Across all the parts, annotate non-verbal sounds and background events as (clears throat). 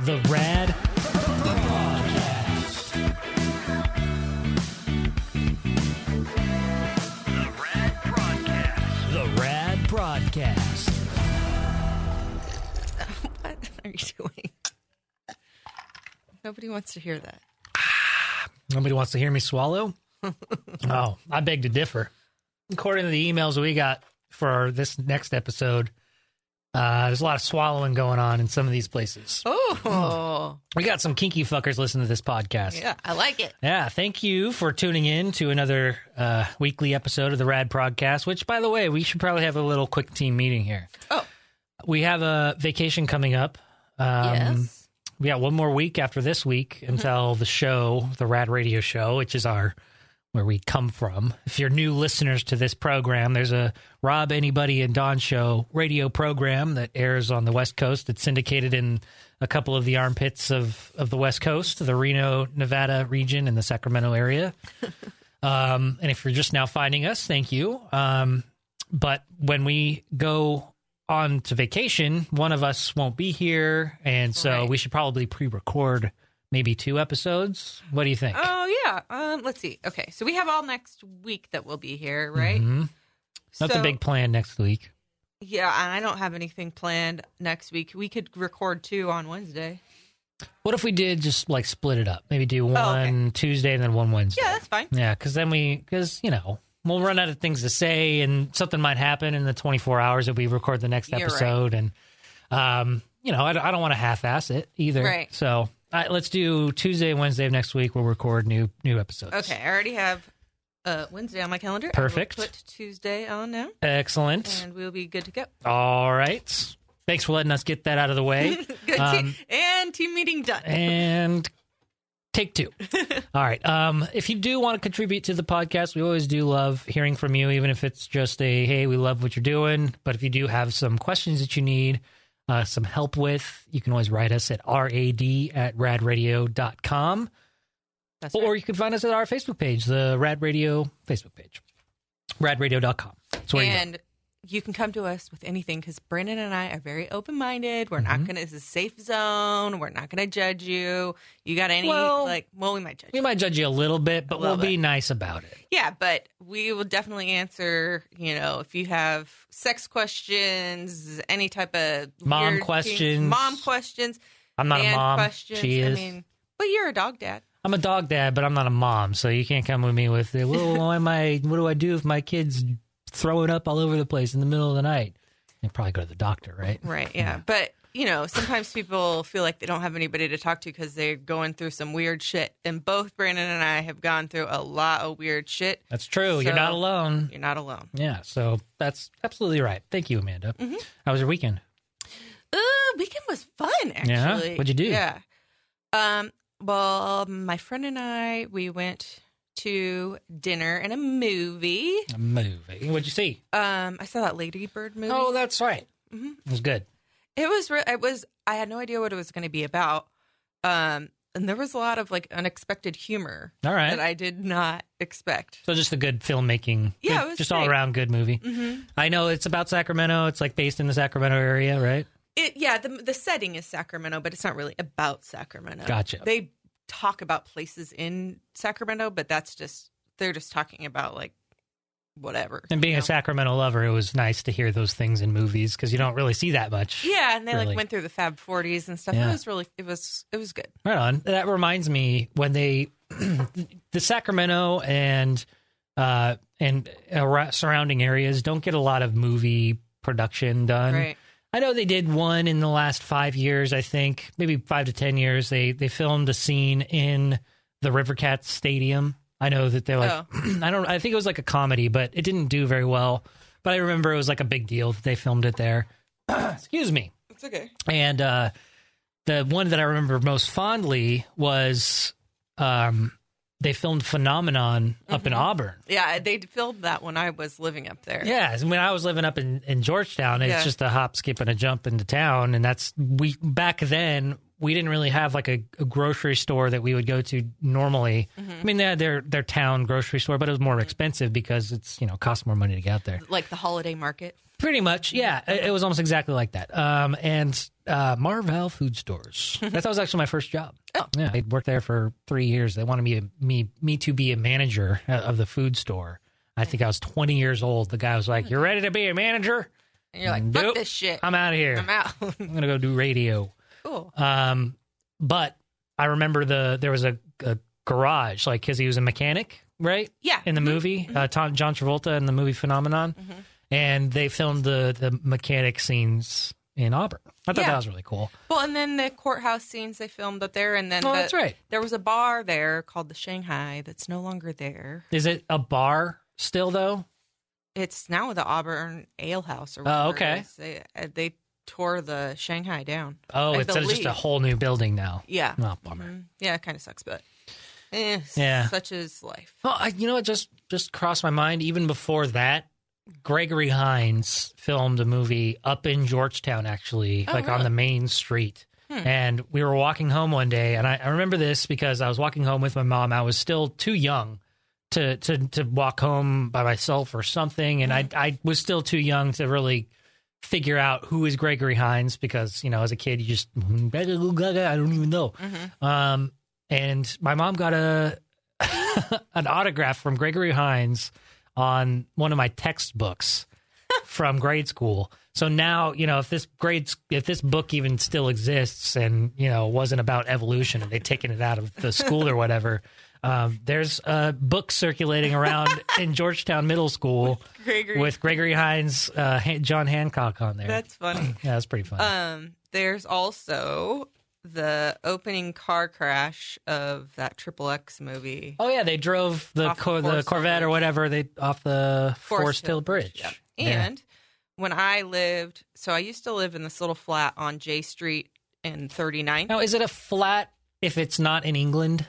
The Rad Broadcast. The Rad Broadcast. The Rad Broadcast. What are you doing? Nobody wants to hear that. Nobody wants to hear me swallow? (laughs) oh, I beg to differ. According to the emails we got for this next episode, uh, there's a lot of swallowing going on in some of these places. Oh, We got some kinky fuckers listening to this podcast. yeah, I like it. Yeah, thank you for tuning in to another uh, weekly episode of the Rad Podcast. Which, by the way, we should probably have a little quick team meeting here. Oh, We have a vacation coming up. Um, yes. We got one more week after this week until the show, the Rad Radio Show, which is our where we come from. If you're new listeners to this program, there's a Rob, Anybody, and Don Show radio program that airs on the West Coast. It's syndicated in a couple of the armpits of of the West Coast, the Reno, Nevada region, and the Sacramento area. (laughs) um, and if you're just now finding us, thank you. Um, but when we go on to vacation, one of us won't be here, and so Right. we should probably pre-record maybe two episodes. What do you think? Oh yeah. Um, let's see. Okay, so we have all next week that we'll be here, right? Mhm. That's so, a big plan next week. Yeah, and I don't have anything planned next week. We could record two on Wednesday. What if we did just like split it up? Maybe do one Oh, okay. Tuesday and then one Wednesday. Yeah, that's fine. Yeah, because then we, because you know, we'll run out of things to say, and something might happen in the 24 hours that we record the next You're right. episode, and um, you know, I, don't- I don't want to half-ass it either. Right. So all right, let's do Tuesday and Wednesday of next week. We'll record new new episodes. Okay, I already have uh, Wednesday on my calendar. Perfect. put Tuesday on now, Excellent. and we'll be good to go. All right. Thanks for letting us get that out of the way. (laughs) Good. Um, team, and team meeting done. and take two. (laughs) All right. Um, if you do want to contribute to the podcast, we always do love hearing from you, even if it's just a hey, we love what you're doing. But if you do have some questions that you need uh, some help with, you can always write us at rad at radradio.com. That's Or right. you can find us at our Facebook page, the Rad Radio Facebook page, radradio.com. That's where and you can come to us with anything because Brandon and I are very open minded. We're not going to, it's a safe zone. We're not going to judge you. You got any, Well, like, well, we might judge We you. might judge you a little bit, but we'll little be nice about it. Yeah, but we will definitely answer, you know, if you have sex questions, any type of Mom weird kinks- questions. mom questions, I'm not a mom. questions. She is. I mean, but you're a dog dad. I'm a dog dad, but I'm not a mom, so you can't come with me with, it. well, why am I, what do I do if my kid's throwing up all over the place in the middle of the night? You probably go to the doctor, right? Right. Yeah. But, you know, sometimes people feel like they don't have anybody to talk to because they're going through some weird shit. And both Brandon and I have gone through a lot of weird shit. That's true. You're not alone. You're not alone. Yeah, so that's absolutely right. Thank you, Amanda. Mm-hmm. How was your weekend? Uh, weekend was fun, actually. Yeah? What'd you do? Yeah. Um, well, my friend and I, we went to dinner and a movie. A movie. What'd you see? Um, I saw that Lady Bird movie. Oh, that's right. Mhm. It was good. It was. Re- it was. I had no idea what it was going to be about. Um, and there was a lot of like unexpected humor All right. that I did not expect. so just a good filmmaking. Yeah, good- it was just all around good movie. Mm-hmm. I know it's about Sacramento. It's like based in the Sacramento area, right? It. Yeah. The the setting is Sacramento, but it's not really about Sacramento. Gotcha. They talk about places in Sacramento, but that's just they're just talking about like whatever. And being you a? Sacramento lover, it was nice to hear those things in movies because you don't really see that much. Yeah, and they Really. like went through the Fab Forties and stuff. Yeah. It was really, it was, it was good. Right on. That reminds me when they, (clears throat) the Sacramento and uh and uh, surrounding areas don't get a lot of movie production done. Right. I know they did one in the last five years. I think maybe five to ten years. They they filmed a scene in the Rivercats Stadium. I know that they're like Oh. (clears throat) I don't. I think it was like a comedy, but it didn't do very well. But I remember it was like a big deal that they filmed it there. (clears throat) Excuse me. It's okay. And uh, the one that I remember most fondly was um, they filmed Phenomenon up in Auburn. Yeah, they filmed that when I was living up there. Yeah, when I was living up in, in Georgetown, it's Yeah. just a hop, skip, and a jump into town, and that's we back then we didn't really have like a, a grocery store that we would go to normally. I mean, they had their their town grocery store, but it was more expensive because it's you know cost more money to get out there. Like the holiday market. Pretty much, yeah. It, it was almost exactly like that. Um, and uh, Mar-Val Food Stores. (laughs) that was actually my first job. Oh. Yeah, I worked there for three years. They wanted me to, me me to be a manager of the food store. I think I was 20 years old. The guy was like, "You're ready to be a manager? And you're like, fuck Nope. this shit. I'm out of here. I'm out. (laughs) I'm gonna go do radio." cool. Um, but I remember the there was a, a garage, like because he was a mechanic, right? Yeah. In the Mhm. movie, uh, Tom, John Travolta in the movie Phenomenon, Mhm. and they filmed the the mechanic scenes in Auburn. I thought Yeah. that was really cool. Well, and then the courthouse scenes they filmed up there, and then Oh, the- that's right. there was a bar there called the Shanghai that's no longer there. Is it a bar still though? It's now the Auburn Ale House or Oh, okay. They, uh, they tore the Shanghai down. Oh, I it's just a whole new building now. Yeah. Oh, bummer. Mhm. Yeah, it kind of sucks, but eh, Yeah. such is life. Well, I, you know, it just just crossed my mind. Even before that, Gregory Hines filmed a movie up in Georgetown, actually, Oh, like on the main street. Hmm. And we were walking home one day, and I, I remember this because I was walking home with my mom. I was still too young to to to walk home by myself or something, and Hmm. I I was still too young to really figure out who is Gregory Hines because you know as a kid you just I don't even know. Mhm. Um, and my mom got a (laughs) an autograph from Gregory Hines on one of my textbooks (laughs) from grade school. So now, you know, if this grade, if this book even still exists and, you know, wasn't about evolution and they'd taken it out of the school or whatever, (laughs) um, there's a book circulating around (laughs) in Georgetown Middle School Gregory. with Gregory Hines, uh, Han- John Hancock on there. That's funny. (clears throat) yeah, that's pretty fun. Um, there's also the opening car crash of that Triple X movie. oh yeah, they drove the cor- the Forest Hill Corvette or whatever they off the Forest, Hill Bridge. yeah. Yeah. And when I lived, so I used to live in this little flat on J Street in 39th. Now, is it a flat if it's not in England?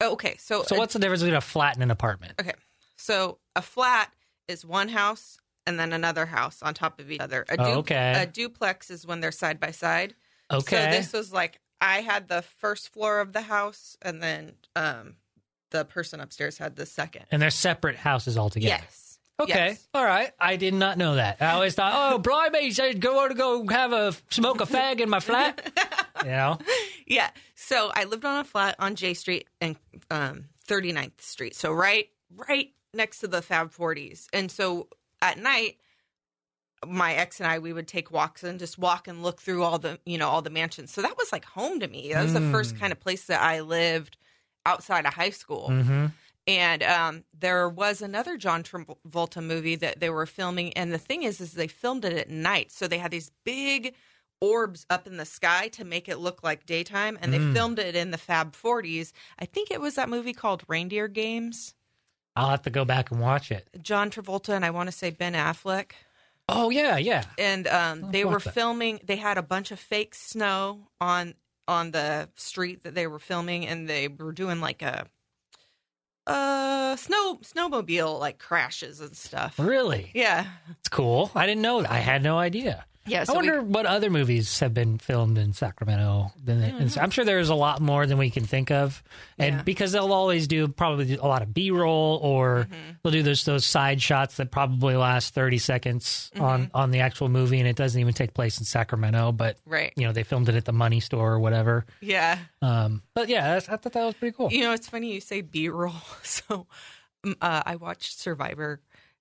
Oh, okay, so So a- what's the difference between a flat and an apartment? okay, so a flat is one house and then another house on top of each other. A, Oh, okay. a duplex is when they're side by side. Okay. So this was like I had the first floor of the house, and then um, the person upstairs had the second. and they're separate houses altogether. Yes. Okay. Yes. All right. I did not know that. I always thought, oh, blimey, said go to go have a smoke a fag in my flat. (laughs) you know? Yeah. So I lived on a flat on J Street and um, 39th Street. So right, right next to the Fab 40s. And so at night, my ex and I, we would take walks and just walk and look through all the, you know, all the mansions. So that was like home to me. That was the first Mm. kind of place that I lived outside of high school. Mm-hmm. And um, there was another John Travolta movie that they were filming, and the thing is, is they filmed it at night, so they had these big orbs up in the sky to make it look like daytime, and they Mm. filmed it in the Fab 40s. I think it was that movie called Reindeer Games. I'll have to go back and watch it. John Travolta and I want to say Ben Affleck, Oh, yeah, yeah. and um, they were that. filming. They had a bunch of fake snow on on the street that they were filming, and they were doing like a uh snow snowmobile like crashes and stuff. Really? Yeah. It's cool. I didn't know that. I had no idea. Yeah. I wonder what other movies have been filmed in Sacramento. I'm sure there's a lot more than we can think of, and Yeah. because they'll always do probably a lot of B-roll, or Mm-hmm. they'll do those those side shots that probably last 30 seconds on Mm-hmm. on the actual movie, and it doesn't even take place in Sacramento, but right. you know they filmed it at the money store or whatever. Yeah. Um, but yeah, that's, I thought that was pretty cool. You know, it's funny you say B roll. (laughs) So um, uh, I watched Survivor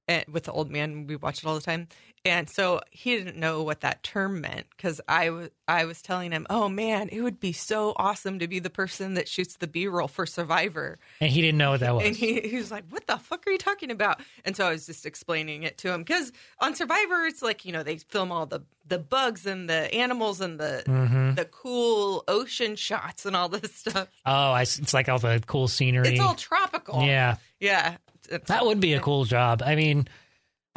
uh, with the old man. We watch it all the time. And so he didn't know what that term meant because I was I was telling him, "Oh man, it would be so awesome to be the person that shoots the B roll for Survivor." And he didn't know what that was. And he, he was like, "What the fuck are you talking about?" And so I was just explaining it to him because on Survivor, it's like you know they film all the the bugs and the animals and the Mhm. the cool ocean shots and all this (laughs) stuff. Oh, I it's like all the cool scenery. It's all tropical. yeah. yeah. That would be a cool job. I mean,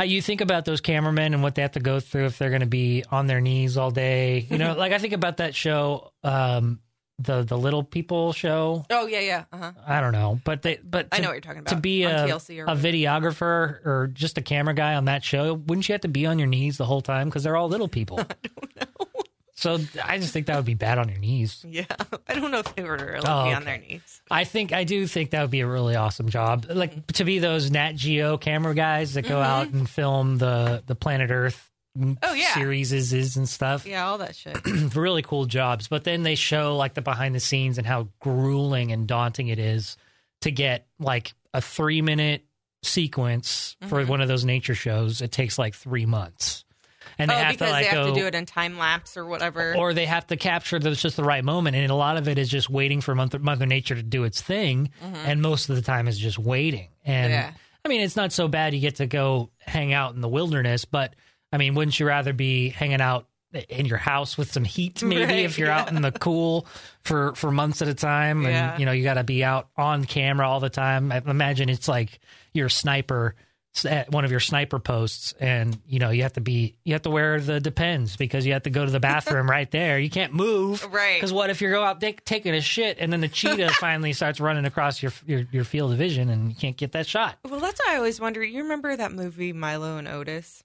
you think about those cameramen and what they have to go through if they're going to be on their knees all day. You know, (laughs) like I think about that show, um, the the Little People show. Oh yeah, yeah. Uh-huh. I don't know, but they but I know what you're talking about. to be a, TLC or a videographer or just a camera guy on that show, wouldn't you have to be on your knees the whole time because they're all little people? (laughs) So So I just think that would be bad on your knees. Yeah, (laughs) I don't know if they would really Oh, be on their knees. I think I do think that would be a really awesome job. Like to be those Nat Geo camera guys that go out and film the the Planet Earth Mm-hmm. Oh, yeah. series is and stuff. Yeah, all that shit. (clears throat) really cool jobs. But then they show like the behind the scenes and how grueling and daunting it is to get like a three minute sequence for Mm-hmm. one of those nature shows. It takes like three months. And they oh, have because to like they have go, to do it in time lapse or whatever. or they have to capture that it's just the right moment. And a lot of it is just waiting for Mother, Mother Nature to do its thing. And most of the time is just waiting. And Mm-hmm. Yeah. I mean, it's not so bad. You get to go hang out in the wilderness, but I mean, wouldn't you rather be hanging out in your house with some heat, (laughs) maybe Right, if you're out in the cool for, for months at a time? And, Yeah. you know, you got to be out on camera all the time. I imagine it's like you're a sniper at eh, one of your sniper posts and you know you have to be you have to wear the depends because you have to go to the bathroom right there you can't move Right. because what if you go out taking a shit and then the cheetah (laughs) finally starts running across your, your your field of vision and you can't get that shot well, that's why I always wonder. You remember that movie Milo and Otis?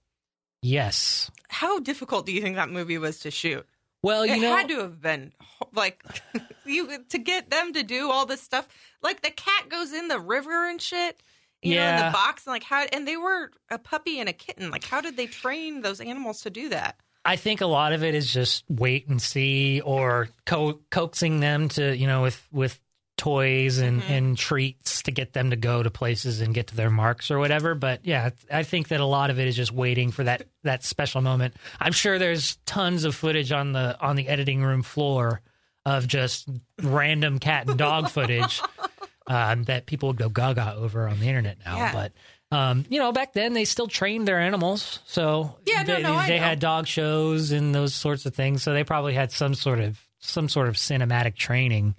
yes How difficult do you think that movie was to shoot? well you it know had to have been like (laughs) you to get them to do all this stuff. Like the cat goes in the river and shit. You know, in Yeah. the box and like how and they were a puppy and a kitten. Like how did they train those animals to do that? I think a lot of it is just wait and see or co- coaxing them to, you know, with with toys and, mm-hmm. and treats to get them to go to places and get to their marks or whatever. But yeah, I think that a lot of it is just waiting for that that special moment. I'm sure there's tons of footage on the on the editing room floor of just random cat and dog footage (laughs) um, that people would go gaga over on the internet now. Yeah. But um, you know, back then they still trained their animals, so Yeah, no, they, no, I they had dog shows and those sorts of things. So they probably had some sort of some sort of cinematic training.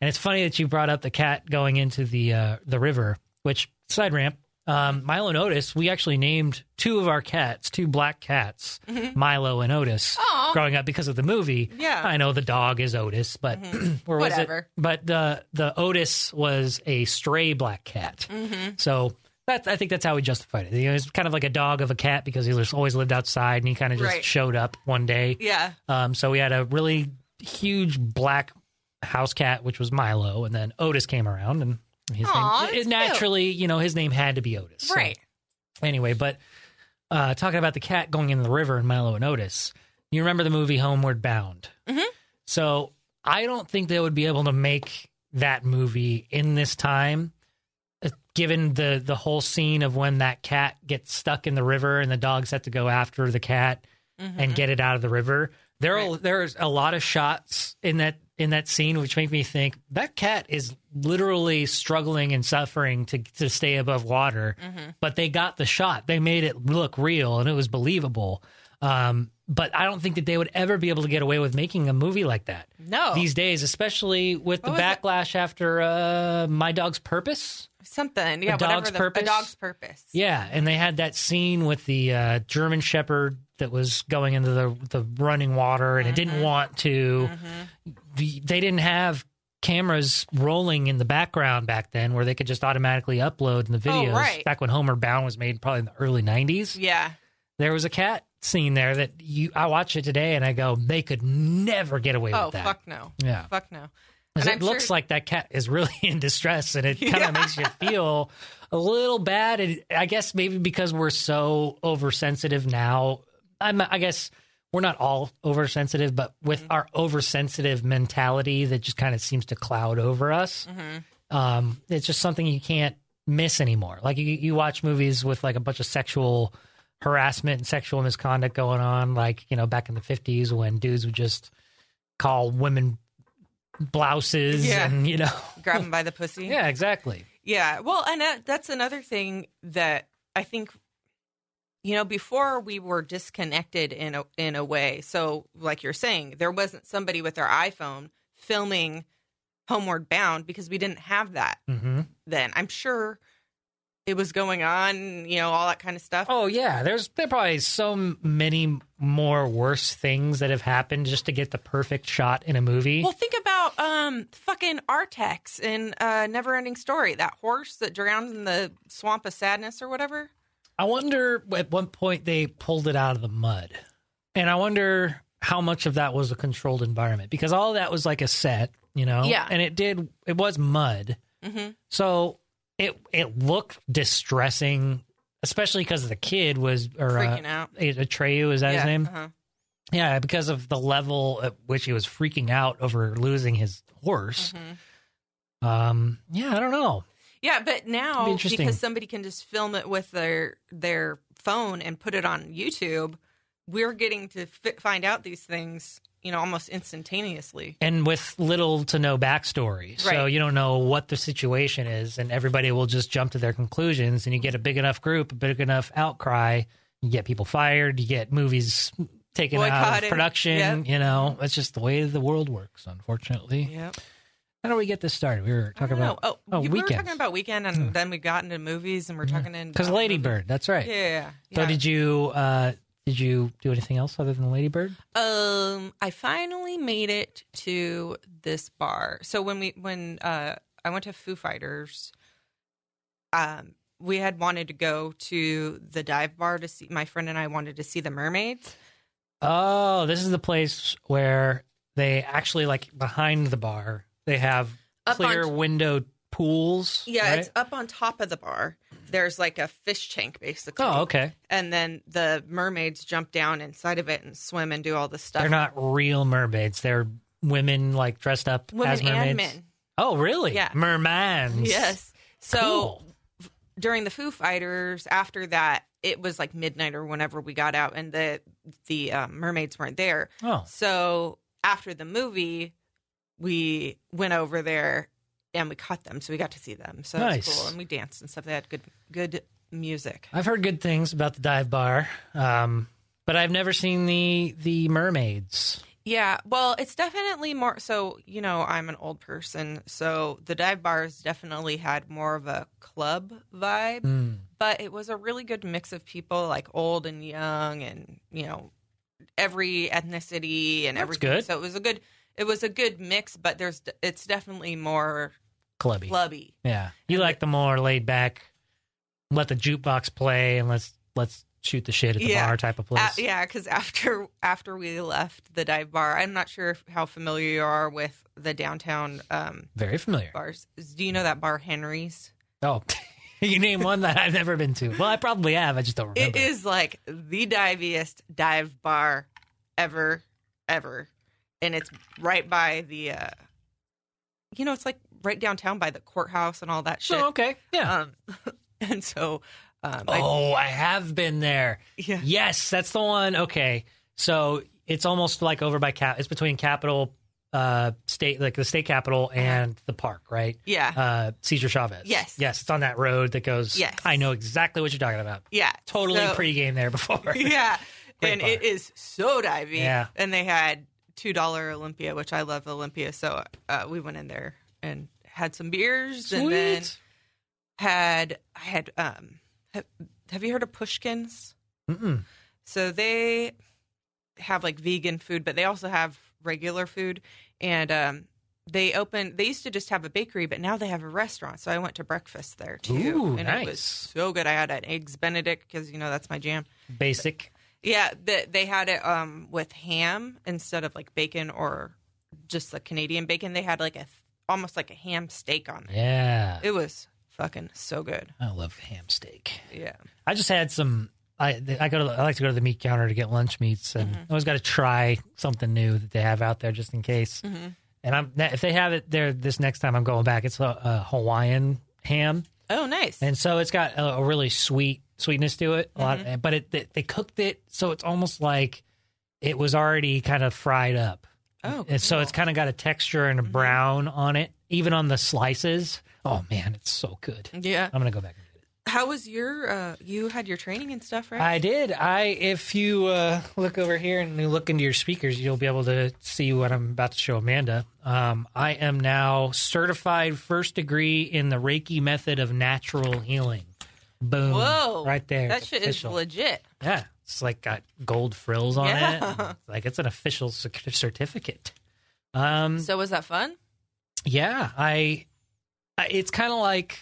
And it's funny that you brought up the cat going into the uh, the river, which side ramp. Um, Milo and Otis, we actually named two of our cats, two black cats, Milo and Otis, Mm-hmm. Growing up because of the movie. Yeah. I know the dog is Otis, but (clears throat) where was Whatever. it? But the the Otis was a stray black cat. Mm-hmm. So that's I think that's how we justified it. You know, it's kind of like a dog of a cat because he was always lived outside and he kind of just Right. showed up one day. Yeah. Um, so we had a really huge black house cat, which was Milo, and then Otis came around and his Aw, name it naturally, you know, his name had to be Otis. So Right. anyway, but uh, talking about the cat going in the river and Milo and Otis, you remember the movie Homeward Bound? Mhm. So I don't think they would be able to make that movie in this time, uh, given the the whole scene of when that cat gets stuck in the river and the dogs have to go after the cat and get it out of the river. There are there's a lot of shots in that in that scene which make me think that cat is literally struggling and suffering to to stay above water. But they got the shot. They made it look real and it was believable. Um, but I don't think that they would ever be able to get away with making a movie like that No. these days, especially with the What it? backlash after uh, My Dog's Purpose. Something. Yeah, A whatever dog's the, purpose? A dog's purpose. Yeah, and they had that scene with the uh, German Shepherd that was going into the the running water, and it didn't Mm-hmm. want to. The, they didn't have cameras rolling in the background back then, where they could just automatically upload in the videos. Oh, right. Back when Homeward Bound was made, probably in the early '90s, Yeah. there was a cat scene there that you. I watch it today, and I go, they could never get away Oh with that. fuck no. Yeah. Fuck no. it I'm looks sure- like that cat is really (laughs) in distress, and it kind of Yeah. makes you feel a little bad. And I guess maybe because we're so oversensitive now, I'm, I guess we're not all oversensitive, but with Mm-hmm. our oversensitive mentality that just kind of seems to cloud over us, Mm-hmm. um, it's just something you can't miss anymore. Like you, you watch movies with like a bunch of sexual harassment and sexual misconduct going on, like you know back in the fifties when dudes would just call women blouses Yeah. and you know (laughs) Grab them by the pussy. yeah exactly Yeah. Well, and that, that's another thing that I think, you know, before we were disconnected in a in a way. So, like you're saying, there wasn't somebody with their iPhone filming Homeward Bound because we didn't have that hmm then. I'm sure it was going on, you know, all that kind of stuff. oh yeah there's there probably so many more worse things that have happened just to get the perfect shot in a movie Well, think about um fucking Artax in uh Neverending Story, that horse that drowned in the swamp of sadness or whatever. I wonder at one point they pulled it out of the mud. And I wonder how much of that was a controlled environment because all that was like a set, you know. Yeah. and it did. It was mud, hmm so it it looked distressing, especially because the kid was or freaking uh, out. Atreyu is that yeah. his name? uh-huh. Yeah, because of the level at which he was freaking out over losing his horse. Mhm. Um, yeah, I don't know. Yeah, but now because somebody can just film it with their their phone and put it on YouTube, we're getting to fi- find out these things, you know, almost instantaneously. and with little to no backstory. So Right. you don't know what the situation is, and everybody will just jump to their conclusions. And you get a big enough group, a big enough outcry, you get people fired, you get movies taken out of production. Yep. You know, that's just the way the world works, unfortunately. Yep. How do we get this started? We were talking about know. Oh, oh, we were talking about weekend, and Hmm. then we got into movies, and we're talking in because about Lady movies. Bird. That's right. Yeah, yeah. So yeah. did you uh did you do anything else other than Lady Bird? Um, I finally made it to this bar. So when we when uh I went to Foo Fighters, um, we had wanted to go to the dive bar to see. My friend and I wanted to see the mermaids. Oh, this is the place where they actually like behind the bar they have Up clear t- windowed pools. Yeah, right? it's up on top of the bar. There's like a fish tank basically. Oh, okay. And then the mermaids jump down inside of it and swim and do all this stuff. They're not real mermaids. They're women like dressed up women as mermaids. and men. Oh, really? Yeah. Mermans. Yes. So Cool. during the Foo Fighters, after that, it was like midnight or whenever we got out, and the the um, mermaids weren't there. Oh, So after the movie, we went over there and we caught them, so we got to see them. So Nice. that's cool, and we danced and stuff. They had good good music. I've heard good things about the dive bar, um, but I've never seen the the mermaids. Yeah, well, it's definitely more. So you know, I'm an old person, so the dive bars definitely had more of a club vibe. Hmm. but it was a really good mix of people like old and young and you know every ethnicity and That's everything good. so it was a good it was a good mix but there's it's definitely more Clubby. clubby Yeah. You And like the more laid back, let the jukebox play and let's let's shoot the shit at the Yeah. bar type of Uh, place. yeah because after after we left the dive bar i'm not sure how familiar you are with the downtown um Very familiar. bars do you know that bar henry's Oh, (laughs) you name one that I've never been to. Well, I probably have. I just don't remember. it is like the diviest dive bar ever ever and it's right by the uh you know it's like right downtown by the courthouse and all that shit Oh, okay. Yeah. um (laughs) and so um I- oh, I have been there. yeah Yes, that's the one. Okay. So it's almost like over by Cap. It's between Capitol uh state like the state capitol and the park, right? yeah Uh Cesar Chavez. Yes. Yes, it's on that road that goes Yes. I know exactly what you're talking about. yeah Totally So- pregame there before. (laughs) yeah (laughs) Great and bar. it is so divey Yeah. and they had two dollar olympia which i love olympia so uh we went in there and had some beers and then had I had um have, have you heard of Pushkins? Mm-mm. So they have like vegan food, but they also have regular food. And um they opened they used to just have a bakery, but now they have a restaurant. So I went to breakfast there too. Ooh, and it was so good. I had an eggs benedict because you know that's my jam. Basic. Yeah, the, they had it um with ham instead of like bacon or just the Canadian bacon. They had like a almost like a ham steak on there. Yeah. It was fucking so good. I love ham steak. Yeah. I just had some. I I go to I like to go to the meat counter to get lunch meats, and Mm-hmm. I always got to try something new that they have out there just in case. Mm-hmm. And I'm if they have it there this next time I'm going back, it's a, a Hawaiian ham, Oh, nice. and so it's got a, a really sweet sweetness to it. A Mm-hmm. lot, but it they, they cooked it so it's almost like it was already kind of fried up. oh, And so it's kind of got a texture and a Mm-hmm. brown on it, even on the slices. Oh man, it's so good. yeah. I'm gonna go back. and get it. How was your? uh You had your training and stuff, right? I did. I if you uh, look over here and you look into your speakers, you'll be able to see what I'm about to show Amanda. Um, I am now certified first degree in the Reiki method of natural healing. Boom! Whoa, right there. That It's shit official. is legit. Yeah, it's like got gold frills on Yeah. it. (laughs) Like it's an official certificate. Um, So was that fun? yeah, I. I it's kind of like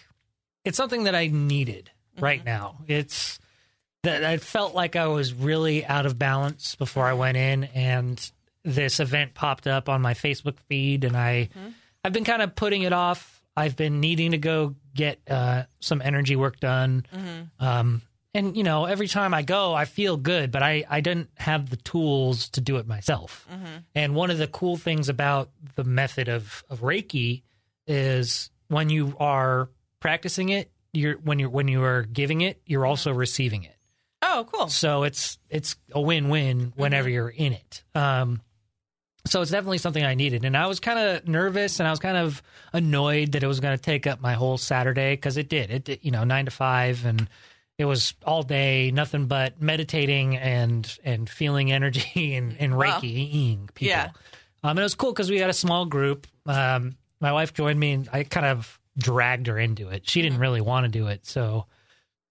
it's something that I needed Mm-hmm. right now. It's that I felt like I was really out of balance before I went in, and this event popped up on my Facebook feed, and I I've been kind of putting it off. I've been needing to go get uh, some energy work done. Um, and you know, every time I go, I feel good, but I I didn't have the tools to do it myself. And one of the cool things about the method of of Reiki is when you are practicing it, you're when you're when you are giving it, you're also receiving it. Oh, cool. So it's it's a win win whenever you're in it. Um, so it's definitely something I needed, and I was kind of nervous and I was kind of annoyed that it was going to take up my whole Saturday because it did. It did, you know nine to five, and it was all day, nothing but meditating and and feeling energy (laughs) and and Wow. People. Yeah. Um, and it was cool because we had a small group. Um, my wife joined me, and I kind of dragged her into it. She didn't really want to do it, so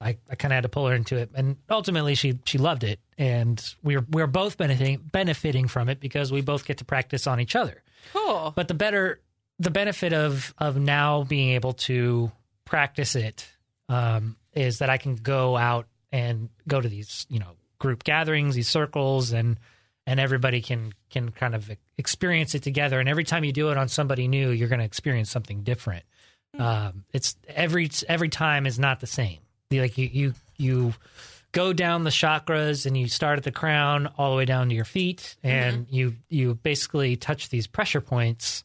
I, I kind of had to pull her into it. And ultimately, she she loved it, and we're we were both benefiting benefiting from it because we both get to practice on each other. Cool. But the better the benefit of of now being able to practice it um, is that I can go out and go to these you know group gatherings, these circles, and and everybody can can kind of experience it together. And every time you do it on somebody new, you're going to experience something different. Um, it's every every time is not the same. Like you you you go down the chakras and you start at the crown all the way down to your feet, and you you basically touch these pressure points,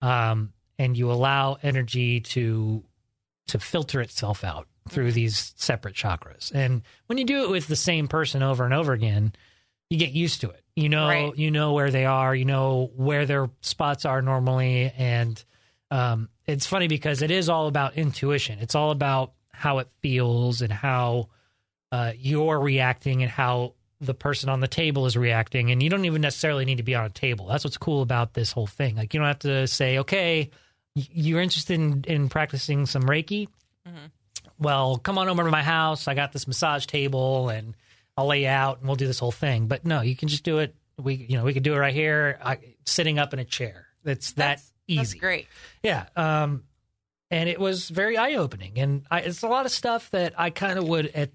um, and you allow energy to to filter itself out through these separate chakras. And when you do it with the same person over and over again, you get used to it. You know, Right. you know where they are, you know where their spots are normally, and um, it's funny because it is all about intuition. It's all about how it feels and how uh, you're reacting and how the person on the table is reacting. And you don't even necessarily need to be on a table. That's what's cool about this whole thing. Like you don't have to say, okay, you're interested in, in practicing some Reiki. Well, come on over to my house. I got this massage table and I'll lay you out and we'll do this whole thing. But no, you can just do it. We, you know, we could do it right here, I, sitting up in a chair. It's that That's- easy. That's great. Yeah. Um, and it was very eye opening. And I, it's a lot of stuff that I kind of would, at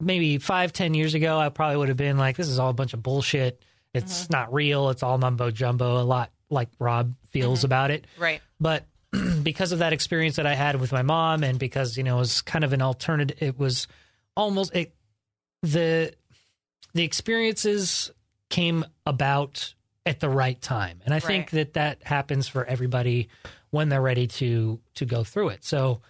maybe five, ten years ago, I probably would have been like, this is all a bunch of bullshit. It's uh-huh. not real. It's all mumbo jumbo, a lot like Rob feels mm-hmm. about it. Right. But (clears throat) because of that experience that I had with my mom, and because, you know, it was kind of an alternative, it was almost it, the, the experiences came about at the right time. And I think that that happens for everybody when they're ready to to go through it. So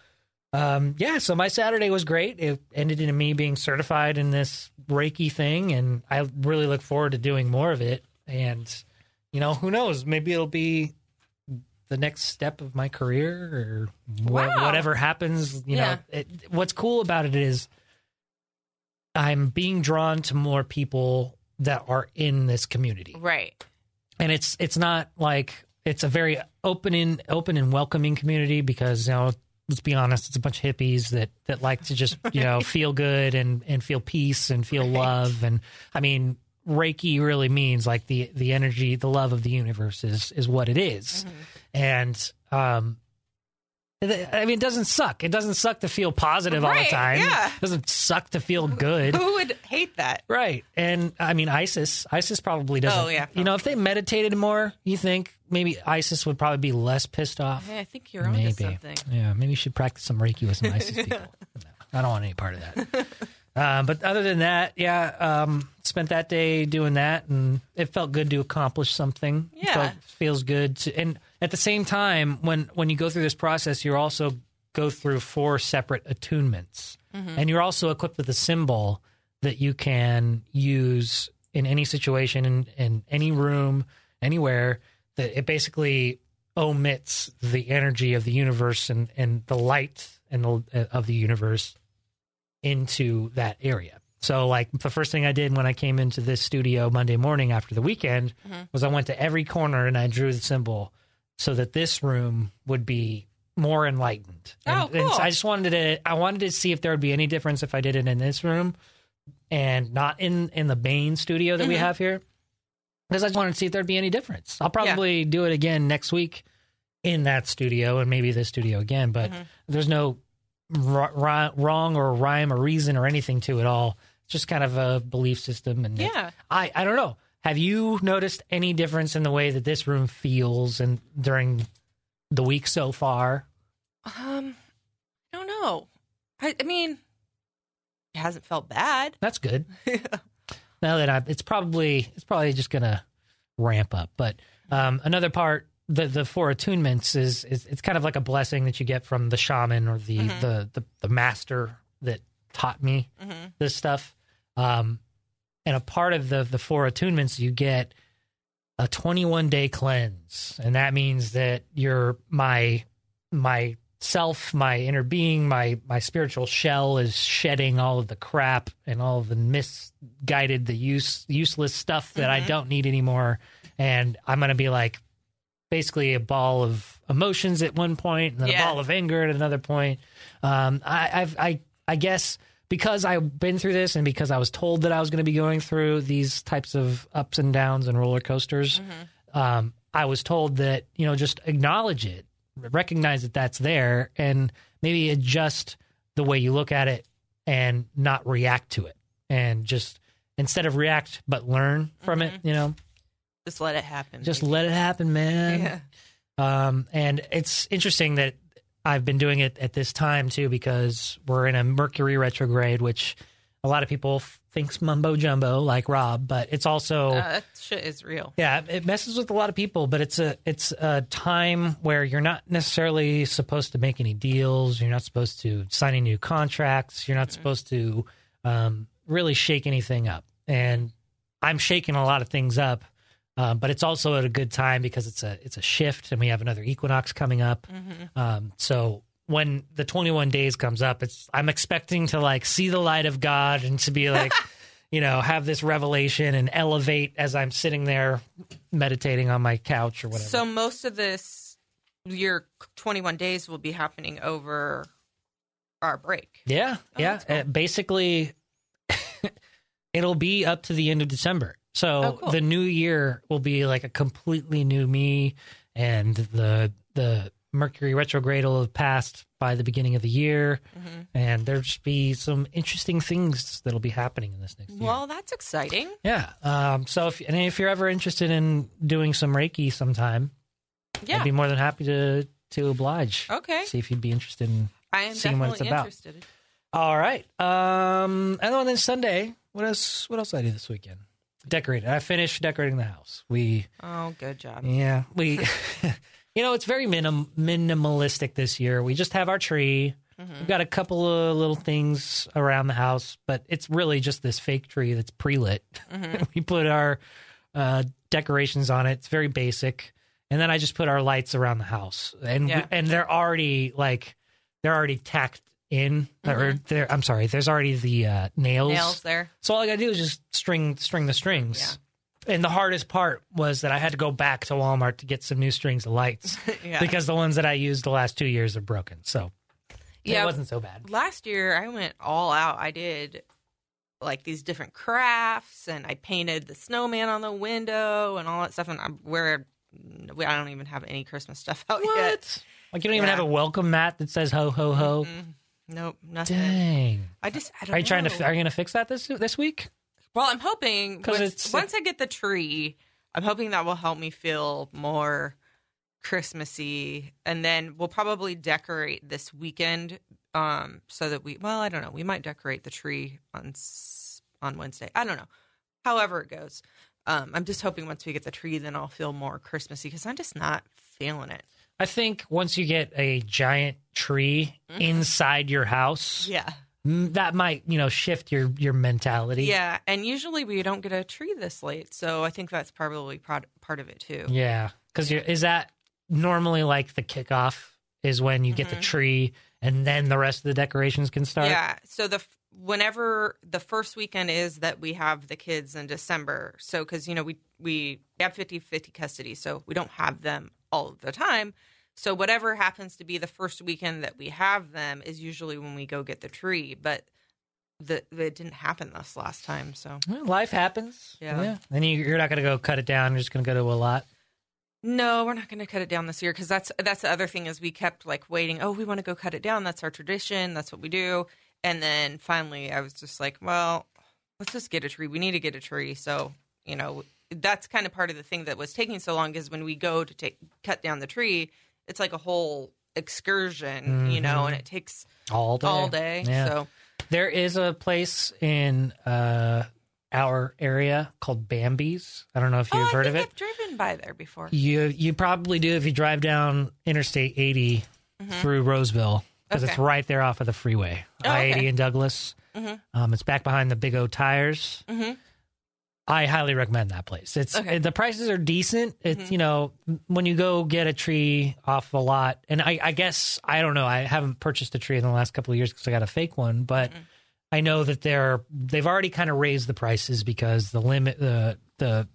um yeah, so my Saturday was great. It ended in me being certified in this Reiki thing and I really look forward to doing more of it and you know, who knows, maybe it'll be the next step of my career or Wow. whatever happens, you Yeah. know. It, what's cool about it is I'm being drawn to more people that are in this community Right. and it's it's not like it's a very open in open and welcoming community because you know let's be honest it's a bunch of hippies that that like to just you know feel good and and feel peace and feel Right. love and i mean reiki really means like the the energy the love of the universe is is what it is. and um I mean, it doesn't suck. It doesn't suck to feel positive all the time. yeah. It doesn't suck to feel good. Who would hate that? Right. And I mean, ISIS, ISIS probably doesn't. Oh, yeah, You know, if they meditated more, you think maybe ISIS would probably be less pissed off? Hey, I think you're onto maybe. something. Yeah. Maybe you should practice some Reiki with some (laughs) ISIS people. No, I don't want any part of that. um, but other than that, yeah, um, spent that day doing that and it felt good to accomplish something. It Yeah. felt, feels good. To, and at the same time, when, when you go through this process, you also go through four separate attunements. Mm-hmm. And you're also equipped with a symbol that you can use in any situation, in, in any room, anywhere, that it basically omits the energy of the universe and, and the light and the, uh, of the universe into that area. So, like the first thing I did when I came into this studio Monday morning after the weekend mm-hmm. was I went to every corner and I drew the symbol so that this room would be more enlightened. And, Oh, and so cool. I just wanted to I wanted to see if there would be any difference if I did it in this room and not in in the main studio that we Mm-hmm. have here. Because I just wanted to see if there'd be any difference. I'll probably do it again next week in that studio and maybe this studio again, but Mm-hmm. there's no ri- ri- wrong or rhyme or reason or anything to it all. It's just kind of a belief system, and it- Yeah. I I don't know. Have you noticed any difference in the way that this room feels and during the week so far? Um, I don't know. I, I mean, it hasn't felt bad. (laughs) That's good. now that I, it's probably it's probably just gonna ramp up. But um, another part, the the four attunements is, is it's kind of like a blessing that you get from the shaman or the the, the the master that taught me Mhm. this stuff. Um, and a part of the the four attunements, you get a 21 day cleanse, and that means that you're my my self, my inner being, my my spiritual shell is shedding all of the crap and all of the misguided, the use useless stuff that I don't need anymore, and I'm gonna be like basically a ball of emotions at one point, and then Yeah. a ball of anger at another point. Um, I, I've I I guess because I've been through this and because I was told that I was going to be going through these types of ups and downs and roller coasters, um, I was told that you know just acknowledge it, recognize that that's there, and maybe adjust the way you look at it and not react to it, and just instead of react but learn from it. You know, Just let it happen. just baby. let it happen, man. Yeah. Um, and it's interesting that I've been doing it at this time too because we're in a Mercury retrograde, which a lot of people f- thinks mumbo jumbo, like Rob, but it's also Uh, that shit is real. yeah, it messes with a lot of people. But it's a it's a time where you're not necessarily supposed to make any deals. You're not supposed to sign any new contracts. You're not supposed to um, really shake anything up. And I'm shaking a lot of things up. Uh, but it's also at a good time because it's a it's a shift, and we have another equinox coming up. Um, so when the 21 days comes up, it's I'm expecting to like see the light of God and to be like, (laughs) you know, have this revelation and elevate as I'm sitting there meditating on my couch or whatever. So most of this, your 21 days will be happening over our break. yeah, yeah. cool. Uh, basically, (laughs) it'll be up to the end of December. So Oh, cool. the new year will be like a completely new me, and the the Mercury retrograde will have passed by the beginning of the year, Mm-hmm. and there'll just be some interesting things that'll be happening in this next year. Well, that's exciting. Yeah. Um, so if and if you're ever interested in doing some Reiki sometime, Yeah. I'd be more than happy to to oblige. Okay. See if you'd be interested in. I am seeing what it's about. interested. All right. Um, and then Sunday, what else? What else did I do this weekend? Decorated. I finished decorating the house. We, Oh, good job. yeah, we. (laughs) you know, it's very minim minimalistic this year. We just have our tree. We've got a couple of little things around the house, but it's really just this fake tree that's pre-lit. (laughs) we put our uh, decorations on it. It's very basic, and then I just put our lights around the house, and Yeah. and they're already like they're already tacked in. Or they're, I'm sorry, there's already the uh, nails. Nails there. So all I gotta do is just string string the strings. Yeah. And the hardest part was that I had to go back to Walmart to get some new strings of lights (laughs) Yeah. because the ones that I used the last two years are broken. So Yeah. it wasn't so bad. Last year, I went all out. I did like these different crafts, and I painted the snowman on the window and all that stuff. And I'm where I don't even have any Christmas stuff out yet. What? Like you don't even have a welcome mat that says ho ho ho. Mm, Nope, nothing. Dang. I just I don't Are you trying to? Are you going to fix that this this week? Well, I'm hoping 'Cause once, it's- once I get the tree, I'm hoping that will help me feel more Christmassy, and then we'll probably decorate this weekend. Um, so that we, well, I don't know, we might decorate the tree on s- on Wednesday. I don't know. However it goes, um, I'm just hoping once we get the tree, then I'll feel more Christmassy because I'm just not feeling it. I think once you get a giant tree inside your house, Yeah, that might you know shift your your mentality. yeah, and usually we don't get a tree this late, so I think that's probably part part of it too. Yeah, because is that normally like the kickoff is when you get the tree and then the rest of the decorations can start? Mm-hmm. Yeah. So the whenever the first weekend is that we have the kids in December. So cuz you know we we have 50-50 custody, so we don't have them all of the time. So whatever happens to be the first weekend that we have them is usually when we go get the tree, but the it didn't happen this last time, so Well, life happens. Yeah. Then you, you're not going to go cut it down. You're just going to go to a lot. No, we're not going to cut it down this year because that's that's the other thing is we kept like waiting. Oh, we want to go cut it down. That's our tradition. That's what we do. And then finally, I was just like, well, let's just get a tree. We need to get a tree. So, you know, that's kind of part of the thing that was taking so long is when we go to take cut down the tree, it's like a whole excursion, you know, and it takes all day. all day. Yeah. So, There is a place in uh, our area called Bambi's. I don't know if you've oh, heard of it. I've driven by there before. You you probably do if you drive down Interstate 80 through Roseville because it's Mm-hmm. Right there off of the freeway. Oh, I 80 okay. in Douglas. Mhm. Um, it's back behind the Big O tires. Mhm. I highly recommend that place. It's Okay. Mm-hmm. the prices are decent. It's you know when you go get a tree off a lot, and I, I guess I don't know. I haven't purchased a tree in the last couple of years because I got a fake one, but Mm-hmm. I know that they're they've already kind of raised the prices because the limit the the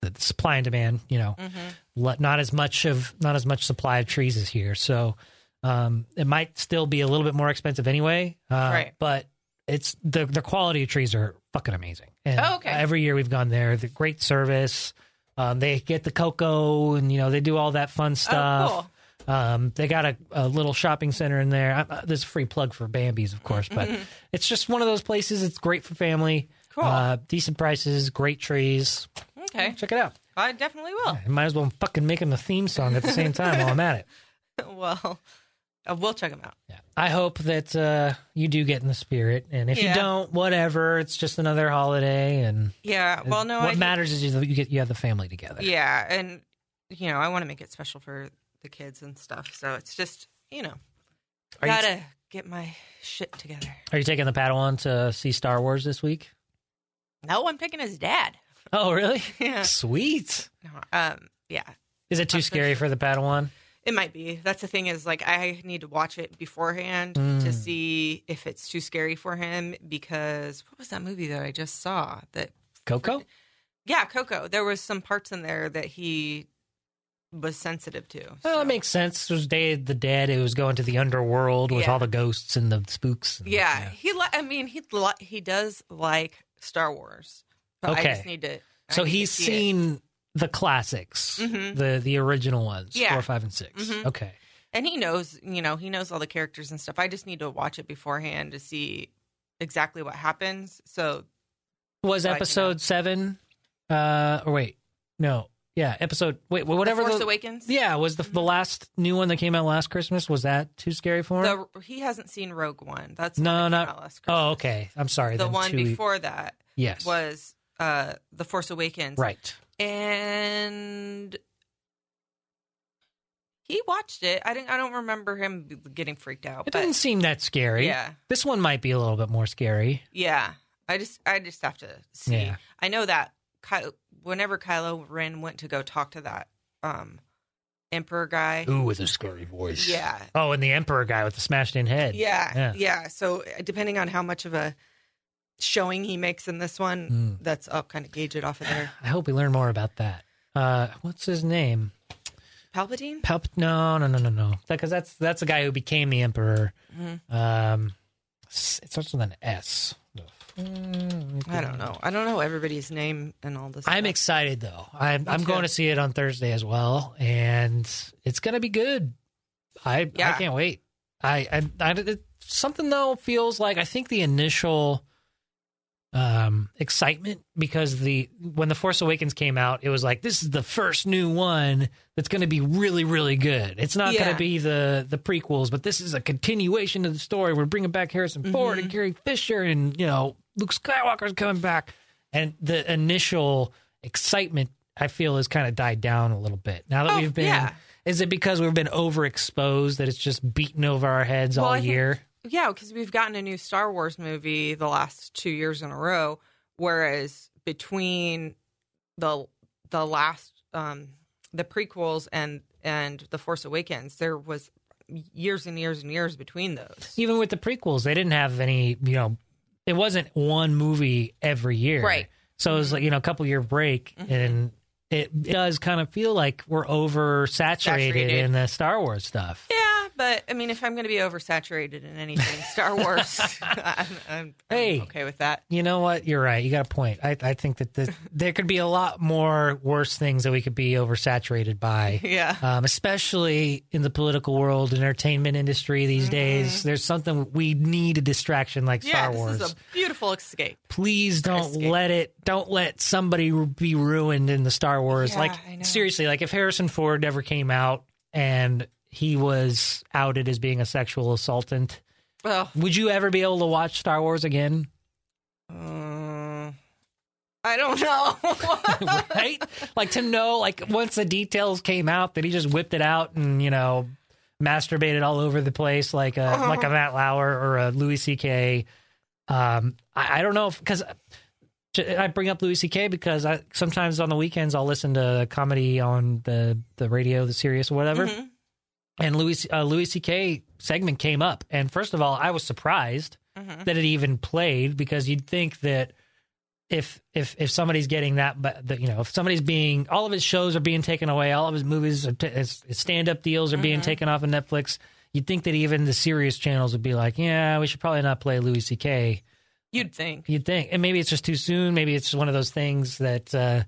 the supply and demand. You know, Mm-hmm. not as much of not as much supply of trees is here, so um, it might still be a little bit more expensive anyway. Uh, Right. But it's the the quality of trees are fucking amazing. And Oh, okay. Every year we've gone there. The great service. Um, they get the cocoa and you know they do all that fun stuff. Oh, Um, they got a, a little shopping center in there. Uh, There's a free plug for Bambi's, of course, but it's just one of those places. It's great for family. Cool. Uh, decent prices, great trees. Okay. Check it out. I definitely will. I might as well fucking make them a theme song at the same time while I'm at it. (laughs) well, uh, we'll check them out. Yeah. I hope that uh, you do get in the spirit, and if you Yeah. don't, whatever. It's just another holiday, and Yeah. Well, no, what I matters is you you get you have the family together. Yeah, and you know, I want to make it special for the kids and stuff. So it's just, you know, Are you- gotta get my shit together. Are you taking the Padawan to see Star Wars this week? No, I'm taking his dad. Oh, really? (laughs) Yeah. Sweet. No, um, yeah. Is it too scary for the Padawan? It might be. That's the thing is like I need to watch it beforehand Mm. to see if it's too scary for him because what was that movie that I just saw that Coco? yeah, Coco. There was some parts in there that he was sensitive to. Well, so. it makes sense. It was Day of the Dead. It was going to the underworld with Yeah. all the ghosts and the spooks. and- Yeah, he. Li- I mean, he li- he does like Star Wars. But I Okay. just need to. I So he's seen the classics, Mhm. the the original ones, Yeah. four, five, and 6 Mhm. Okay. and he knows. You know, he knows all the characters and stuff. I just need to watch it beforehand to see exactly what happens. So Was So episode seven? Uh, or wait, no, yeah, episode. Wait, whatever. the Force the- Awakens. Yeah, was the the last new one that came out last Christmas? Was that too scary for him? The, he hasn't seen Rogue One. That's No, not- oh, okay. I'm sorry. The one before that yes, was uh the Force Awakens. right. And he watched it. I didn't. I don't remember him getting freaked out. It but didn't seem that scary. yeah, This one might be a little bit more scary. yeah. I just, I just have to see. Yeah. I know that Ky- whenever Kylo Ren went to go talk to that um Emperor guy. Ooh, with a scary voice. Yeah. Oh, and the Emperor guy with the smashed in head. Yeah, Yeah. yeah, So uh, depending on how much of a showing he makes in this one, Mm. that's I'll kind of gauge it off of there. (sighs) I hope we learn more about that. Uh, what's his name? Palpatine. Palp? No, no, no, no, no. Because that's that's the guy who became the Emperor. Mhm. Um, it starts with an S. I don't know. I don't know everybody's name and all this. I'm stuff. excited though. I'm I'm going to see it on Thursday as well, and it's going to be good. I I can't wait. I I, I it, something though feels like I think the initial um excitement because the when the Force Awakens came out, it was like this is the first new one that's going to be really really good. It's not going to be the the prequels, but this is a continuation of the story. We're bringing back Harrison Ford and Carrie Fisher, and you know Luke Skywalker's coming back, and the initial excitement I feel has kind of died down a little bit now that Oh, we've been. yeah. Is it because we've been overexposed that it's just beaten over our heads Well, all I think- year? Yeah, because we've gotten a new Star Wars movie the last two years in a row, whereas between the the last um the prequels and and the Force Awakens, there was years and years and years between those. Even with the prequels, they didn't have any. You know, it wasn't one movie every year, Right. So it was like you know a couple year break, and it does kind of feel like we're oversaturated Saturated. in the Star Wars stuff. Yeah, but I mean, if I'm going to be oversaturated in anything, Star (laughs) Wars, (laughs) I'm, I'm, Hey. I'm okay with that. You know what? You're right. You got a point. I, I think that the, (laughs) there could be a lot more worse things that we could be oversaturated by. Yeah. Um, especially in the political world, entertainment industry these days. There's something we need a distraction like Mm-hmm. Yeah, Star Wars. this is a beautiful escape. Please don't escape. let it. Don't let somebody be ruined in the Star Wars. Yeah, like seriously, like if Harrison Ford never came out and he was outed as being a sexual assaultant, Well, would you ever be able to watch Star Wars again? uh, I don't know. (laughs) right? Like to know, like once the details came out that he just whipped it out and you know masturbated all over the place, like a Uh-huh. like a Matt Lauer or a Louis C.K. Um, I, I don't know because I bring up Louis C.K. because I sometimes on the weekends I'll listen to comedy on the the radio, the Sirius or whatever. Mhm. And Louis uh, Louis C.K. segment came up, and first of all, I was surprised Mhm. that it even played because you'd think that if if if somebody's getting that, but that you know, if somebody's being all of his shows are being taken away, all of his movies, are t- his, his stand up deals are being taken off of Netflix. You'd think that even the Sirius channels would be like, yeah, we should probably not play Louis C.K. You'd think. You'd think, and maybe it's just too soon. Maybe it's one of those things that uh,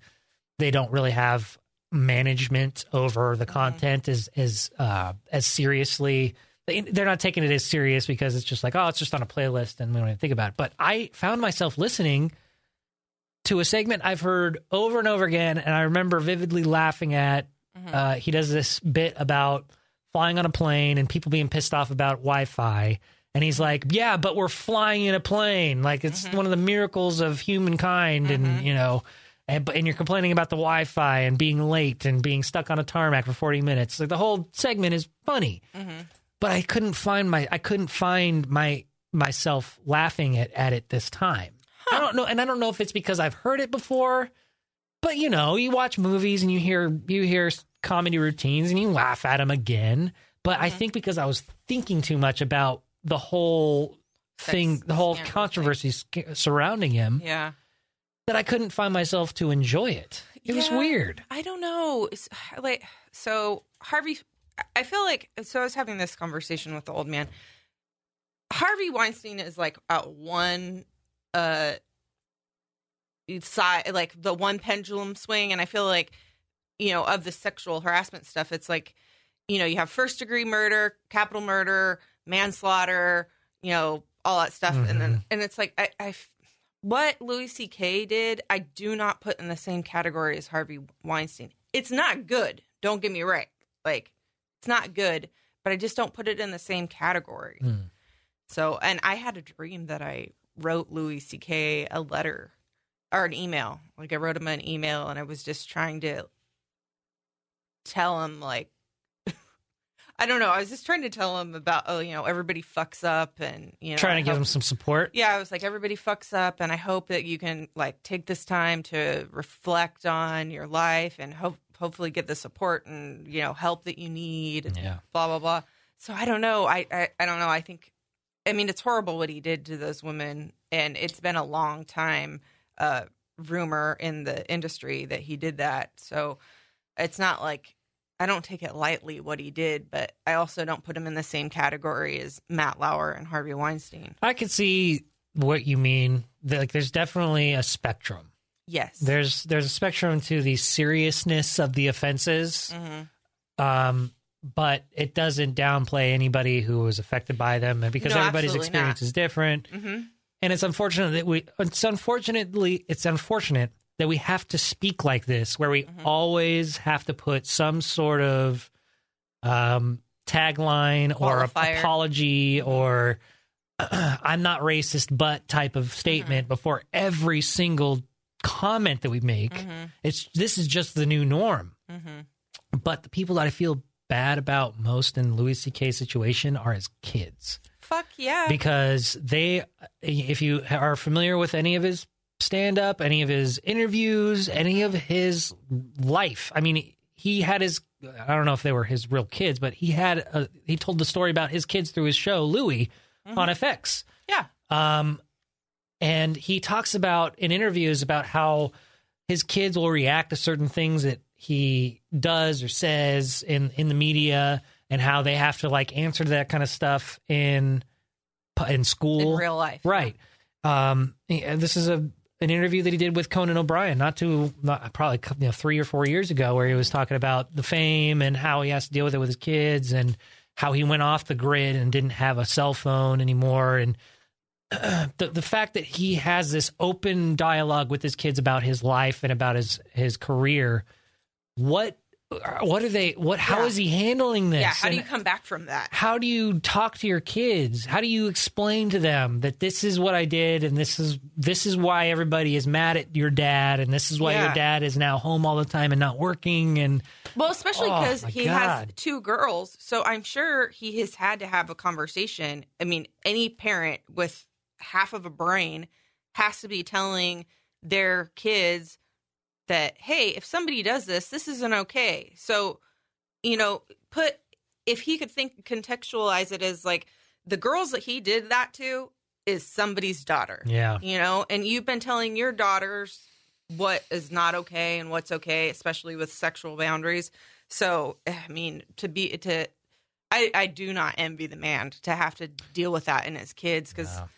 they don't really have management over the content as as uh, as seriously. They- They're not taking it as serious because it's just like, oh, it's just on a playlist and we don't even think about it. But I found myself listening to a segment I've heard over and over again, and I remember vividly laughing at. Uh, he does this bit about flying on a plane and people being pissed off about Wi-Fi, and he's like, "Yeah, but we're flying in a plane. Like it's one of the miracles of humankind, and you know." And, but- and you're complaining about the Wi-Fi and being late and being stuck on a tarmac for 40 minutes. Like the whole segment is funny, but I couldn't find my I couldn't find my myself laughing at, at it this time. I don't know, and I don't know if it's because I've heard it before, but you know, you watch movies and you hear you hear comedy routines and you laugh at them again. But I think because I was thinking too much about the whole thing, the whole controversy sc- surrounding him, Yeah. That I couldn't find myself to enjoy it. It was weird. I don't know. It's, like so Harvey I feel like so I was having this conversation with the old man. Harvey Weinstein is like at one uh side like the one pendulum swing and I feel like you know of the sexual harassment stuff it's like you know you have first degree murder, capital murder, manslaughter, you know all that stuff and then and it's like I, I what Louis C.K. did, I do not put in the same category as Harvey Weinstein. It's not good. Don't get me right. Like, it's not good, but I just don't put it in the same category. Hmm. So, and I had a dream that I wrote Louis C.K. a letter or an email. Like, I wrote him an email and I was just trying to tell him, like, I don't know. I was just trying to tell him about, oh, you know, everybody fucks up and, you know, Trying to give hope- him some support. yeah, I was like, everybody fucks up, and I hope that you can like take this time to reflect on your life and hope hopefully get the support and you know help that you need. Yeah. blah blah blah. So I don't know. I, I I don't know. I think, I mean, it's horrible what he did to those women, and it's been a long time uh, rumor in the industry that he did that. So it's not like. I don't take it lightly what he did, but I also don't put him in the same category as Matt Lauer and Harvey Weinstein. I could see what you mean. Like, there's definitely a spectrum. Yes. There's there's a spectrum to the seriousness of the offenses, Mhm. um, but it doesn't downplay anybody who was affected by them, and because No, everybody's experience not. is different. Mhm. And it's unfortunate that we. It's unfortunately it's unfortunate that we have to speak like this, where we Mm-hmm. always have to put some sort of um, tagline or apology or (clears throat) "I'm not racist," but type of statement before every single comment that we make. Mhm. It's this is just the new norm. Mhm. But the people that I feel bad about most in Louis C.K.'s situation are his kids Fuck yeah. because they if you are familiar with any of his stand up any of his interviews any of his life i mean he had his i don't know if they were his real kids but he had a, he told the story about his kids through his show Louie on fx yeah. um, and he talks about in interviews about how his kids will react to certain things that he does or says in in the media, and how they have to like answer to that kind of stuff in in school in real life. Right. Um, this is a an interview that he did with Conan O'Brien, not too not probably you know three or four years ago, where he was talking about the fame and how he has to deal with it with his kids and how he went off the grid and didn't have a cell phone anymore and. (clears throat) the the fact that he has this open dialogue with his kids about his life and about his his career, what Uh, what are they? What how Yeah. is he handling this? Yeah. How do And- you come back from that? how do you talk to your kids how do you explain to them that this is what i did and this is this is why everybody is mad at your dad and this is why your dad is now home all the time and not working and Well, especially Oh, because my he has two girls. So I'm sure he has had to have a conversation. I mean, any parent with half of a brain has to be telling their kids that, hey, if somebody does this, this isn't okay. So, you know, put, if he could think, contextualize it as like the girls that he did that to is somebody's daughter yeah you know and you've been telling your daughters what is not okay and what's okay especially with sexual boundaries so eh, i mean to be to i i do not envy the man to have to deal with that in his kids because No.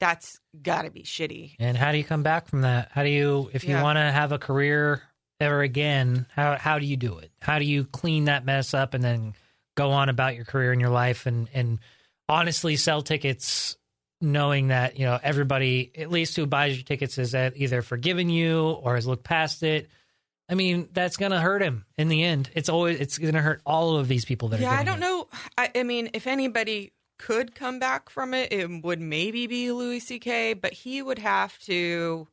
That's gotta be shitty. And how do you come back from that? How do you if you Yeah. want to have a career ever again how how do you do it? How do you clean that mess up and then go on about your career and your life and and honestly sell tickets knowing that you know everybody at least who buys your tickets is either forgiven you or has looked past it. I mean that's gonna hurt him in the end. It's always it's gonna hurt all of these people that yeah are i don't it. know. I, I mean if anybody could come back from it it would maybe be louis ck but he would have to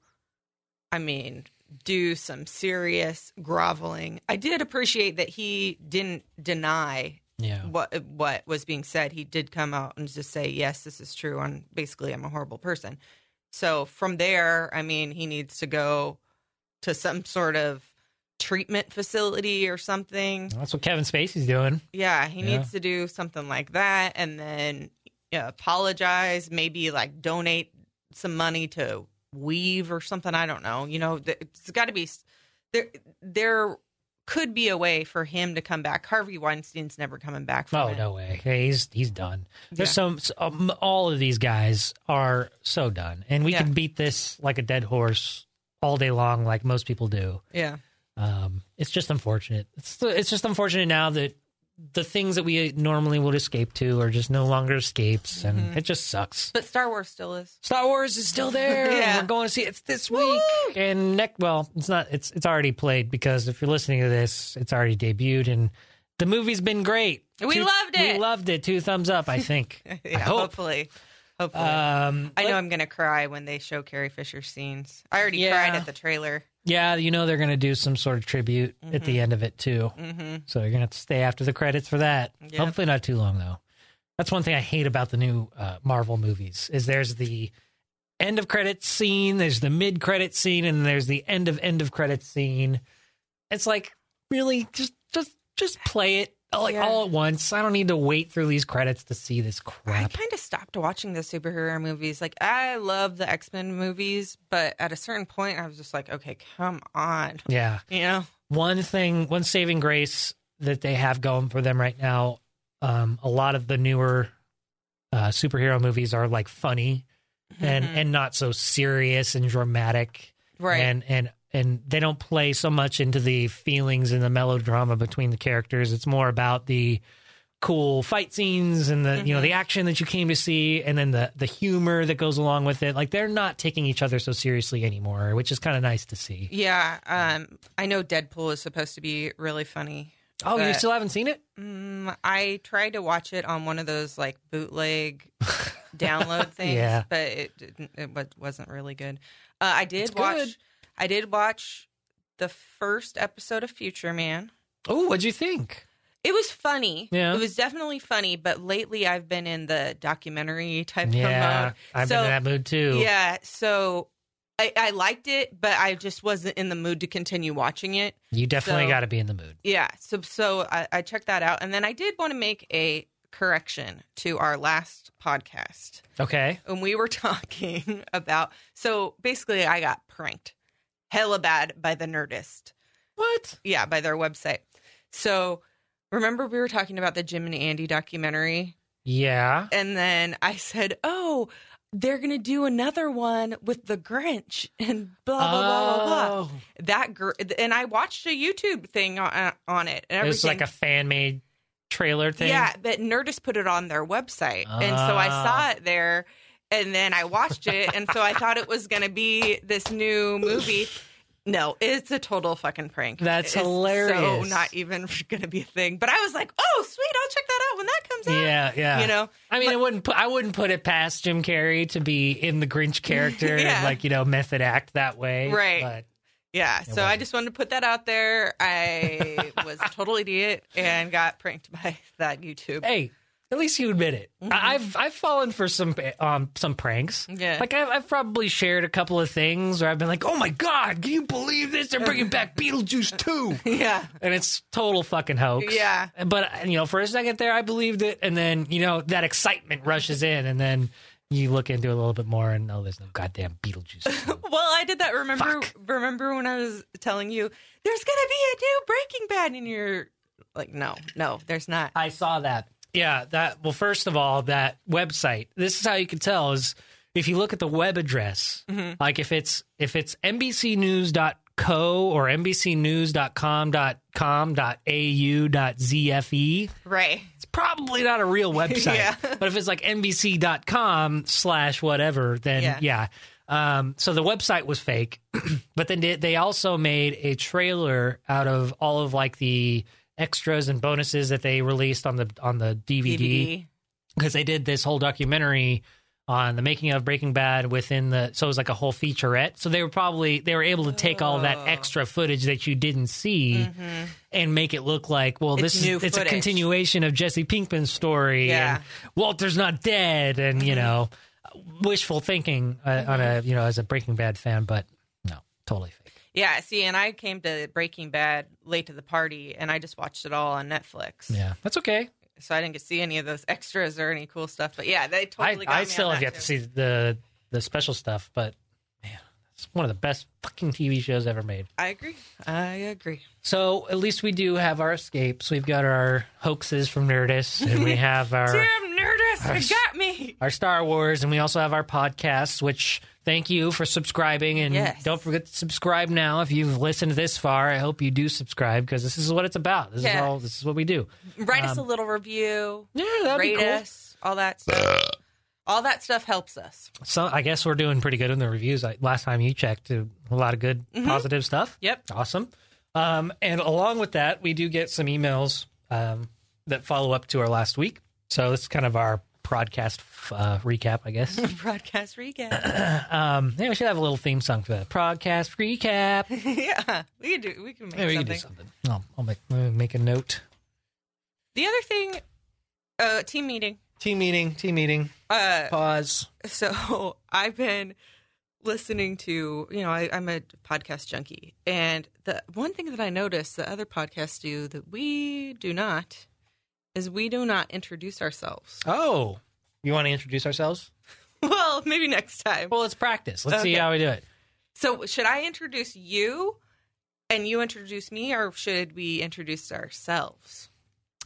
i mean do some serious groveling i did appreciate that he didn't deny yeah what what was being said, he did come out and just say, "Yes, this is true." And basically, I'm a horrible person. So from there, I mean, he needs to go to some sort of treatment facility or something. that's what kevin spacey's doing Yeah, he Yeah. needs to do something like that, and then yeah, apologize. Maybe like donate some money to Weave or something. I don't know. You know, it's got to be there. There could be a way for him to come back. Harvey Weinstein's never coming back from Oh it. no way! Hey, he's he's done. There's Yeah. some um, all of these guys are so done, and we Yeah. can beat this like a dead horse all day long, like most people do. Yeah. Um, it's just unfortunate. It's it's just unfortunate now that the things that we normally would escape to are just no longer escapes, and Mm-hmm. it just sucks. But Star Wars still is. Star Wars is still there. (laughs) Yeah. We're going to see it. this week. And next, well, it's not. It's it's already played because if you're listening to this, it's already debuted, and the movie's been great. We loved it. We loved it. Two thumbs up, I think. (laughs) Yeah, I hope. hopefully. Hopefully. Um, I know I'm going to cry when they show Carrie Fisher scenes. I already Yeah. cried at the trailer. Yeah, you know they're going to do some sort of tribute at the end of it too. hmm So you're going to have to stay after the credits for that. Yep. Hopefully not too long though. That's one thing I hate about the new uh, Marvel movies is there's the end of credits scene, there's the mid credit scene, and there's the end of end of credits scene. It's like really just just just play it like Yeah. all at once. I don't need to wait through these credits to see this crap. I kind of stopped watching the superhero movies. Like, I love the X Men movies, but at a certain point, I was just like, okay, come on. Yeah. You know? one thing, one saving grace that they have going for them right now. Um, a lot of the newer uh, superhero movies are like funny and Mhm. and not so serious and dramatic, right. and and and they don't play so much into the feelings and the melodrama between the characters. It's more about the cool fight scenes and the you know the action that you came to see and then the the humor that goes along with it like they're not taking each other so seriously anymore which is kind of nice to see yeah. Um, I know Deadpool is supposed to be really funny. oh you still haven't seen it Mm, I tried to watch it on one of those like bootleg (laughs) download things, Yeah. but it didn't, it wasn't really good. Uh, I did It's watch. good. I did watch the first episode of Future Man. oh what'd you think It was funny. Yeah. It was definitely funny, but lately I've been in the documentary type of mode. I've So, been in that mood too. Yeah, so I, I liked it, but I just wasn't in the mood to continue watching it. you definitely So- got to be in the mood. Yeah, so so I, I checked that out, and then I did want to make a correction to our last podcast Okay. when we were (laughs) talking about. So basically, I got pranked, hella bad by the Nerdist. What? Yeah, by their website. So Remember we were talking about the Jim and Andy documentary? Yeah. And then I said, "Oh, they're going to do another one with the Grinch and blah blah blah blah blah." Oh. That gr- and I watched a YouTube thing on, on it and It was like a fan made trailer thing. Yeah, but Nerdist put it on their website. and so I Ah. saw it there and then I watched it and so I thought it was going to be this new movie. No, it's a total fucking prank. That's It's So hilarious. not even (laughs) going to be a thing. But I was like, "Oh, sweet, I'll check that out when that comes out." Yeah, yeah. You know. I mean, I wouldn't put I wouldn't put it past Jim Carrey to be in the Grinch (laughs) character Yeah. and like you know method act that way, Right. But Yeah, so I wasn't. just wanted to put that out there. I (laughs) was a total idiot and got pranked by that YouTube. hey, at least you admit it. I- I've I've fallen for some um some pranks. Mm-hmm. Yeah. like I've, I've probably shared a couple of things where I've been like, oh my god, can you believe this? They're bringing back (laughs) Beetlejuice two, Yeah. and it's total fucking hoax. Yeah. but you know, for a second there, I believed it, and then you know that excitement rushes in, and then. You look into it a little bit more, and oh, there's no goddamn Beetlejuice. 2. (laughs) Well, I did that. Remember, Fuck. remember when I was telling you there's gonna be a new Breaking Bad, and you're like, no, no, there's not. I saw that. Yeah, that. Well, first of all, that website. This is how you can tell is if you look at the web address, Mm-hmm. like if it's if it's NBCNews.co or NBCNews.com.com.au.zfe, Right. it's probably not a real (laughs) website. Yeah. But if it's like NBC.com slash whatever, then yeah. Yeah. Um, so the website was fake, (clears throat) but then they, they also made a trailer out of all of like the extras and bonuses that they released on the on the DVD because they did this whole documentary on the making of Breaking Bad within the so it was like a whole featurette. So they were probably they were able to take all that extra footage that you didn't see and make it look like well this It's is it's a continuation of Jesse Pinkman's story Yeah. and Walter's not dead and you know wishful thinking uh, on a you know as a Breaking Bad fan but no totally. Yeah. See, and I came to Breaking Bad late to the party, and I just watched it all on Netflix. Yeah, that's okay. So I didn't get to see any of those extras or any cool stuff. But yeah, they I, totally. got I me still have yet to see the the special stuff, but man, it's one of the best fucking TV shows ever made. I agree. I agree. So at least we do have our escapes. We've got our hoaxes from Nerdist, and we have our (laughs) Damn our- it got me. our Star Wars, and we also have our podcasts. Which thank you for subscribing, and Yes. don't forget to subscribe now if you've listened this far. I hope you do subscribe because this is what it's about. This is all. This is what we do. Write us a little review. Yeah, that'd rate be cool. us. All that stuff. all that stuff helps us. So I guess we're doing pretty good in the reviews. I, last time you checked, uh, a lot of good, positive stuff. Yep. Awesome. Um, and along with that, we do get some emails um, that follow up to our last week. So this is kind of our broadcast uh, recap, I guess. (laughs) Broadcast recap. (clears throat) um, yeah, we should have a little theme song for that. Broadcast recap. (laughs) yeah, we can do. We can make Maybe we can something. do something. I'll, I'll make, make a note. The other thing, uh, team meeting. Team meeting, team meeting. Uh, Pause. so (laughs) I've been listening to, you know, I, I'm a podcast junkie, and the one thing that I noticed that other podcasts do that we do not is we do not introduce ourselves. (laughs) Oh, you want to introduce ourselves? well, maybe next time. Well, let's practice. Let's see how we do it. So, should I introduce you and you introduce me, or should we introduce ourselves?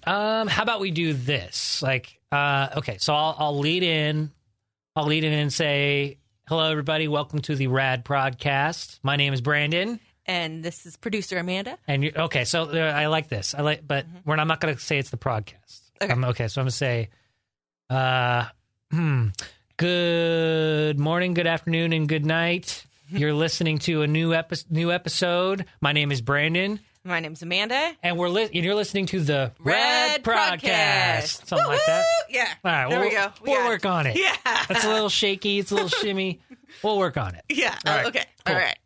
Um, how about we do this? Like, uh, okay, so I'll I'll lead in, I'll lead in and say, "Hello, everybody. Welcome to the Rad Podcast. My name is Brandon, And this is producer Amanda. and you okay. So uh, I like this. I like, but we're not, I'm not going to say it's the podcast. Okay. Okay, so I'm going to say, uh, hmm, good morning, good afternoon, and good night. (laughs) You're listening to a new epi- new episode. My name is Brandon. My name's Amanda. And we're li- and you're listening to the Red Podcast, Podcast. something like that. Yeah. All right, there we'll, we go. We we'll got work on it. (laughs) Yeah. It's a little shaky. It's a little shimmy. (laughs) We'll work on it. Yeah. All right, okay. cool. All right.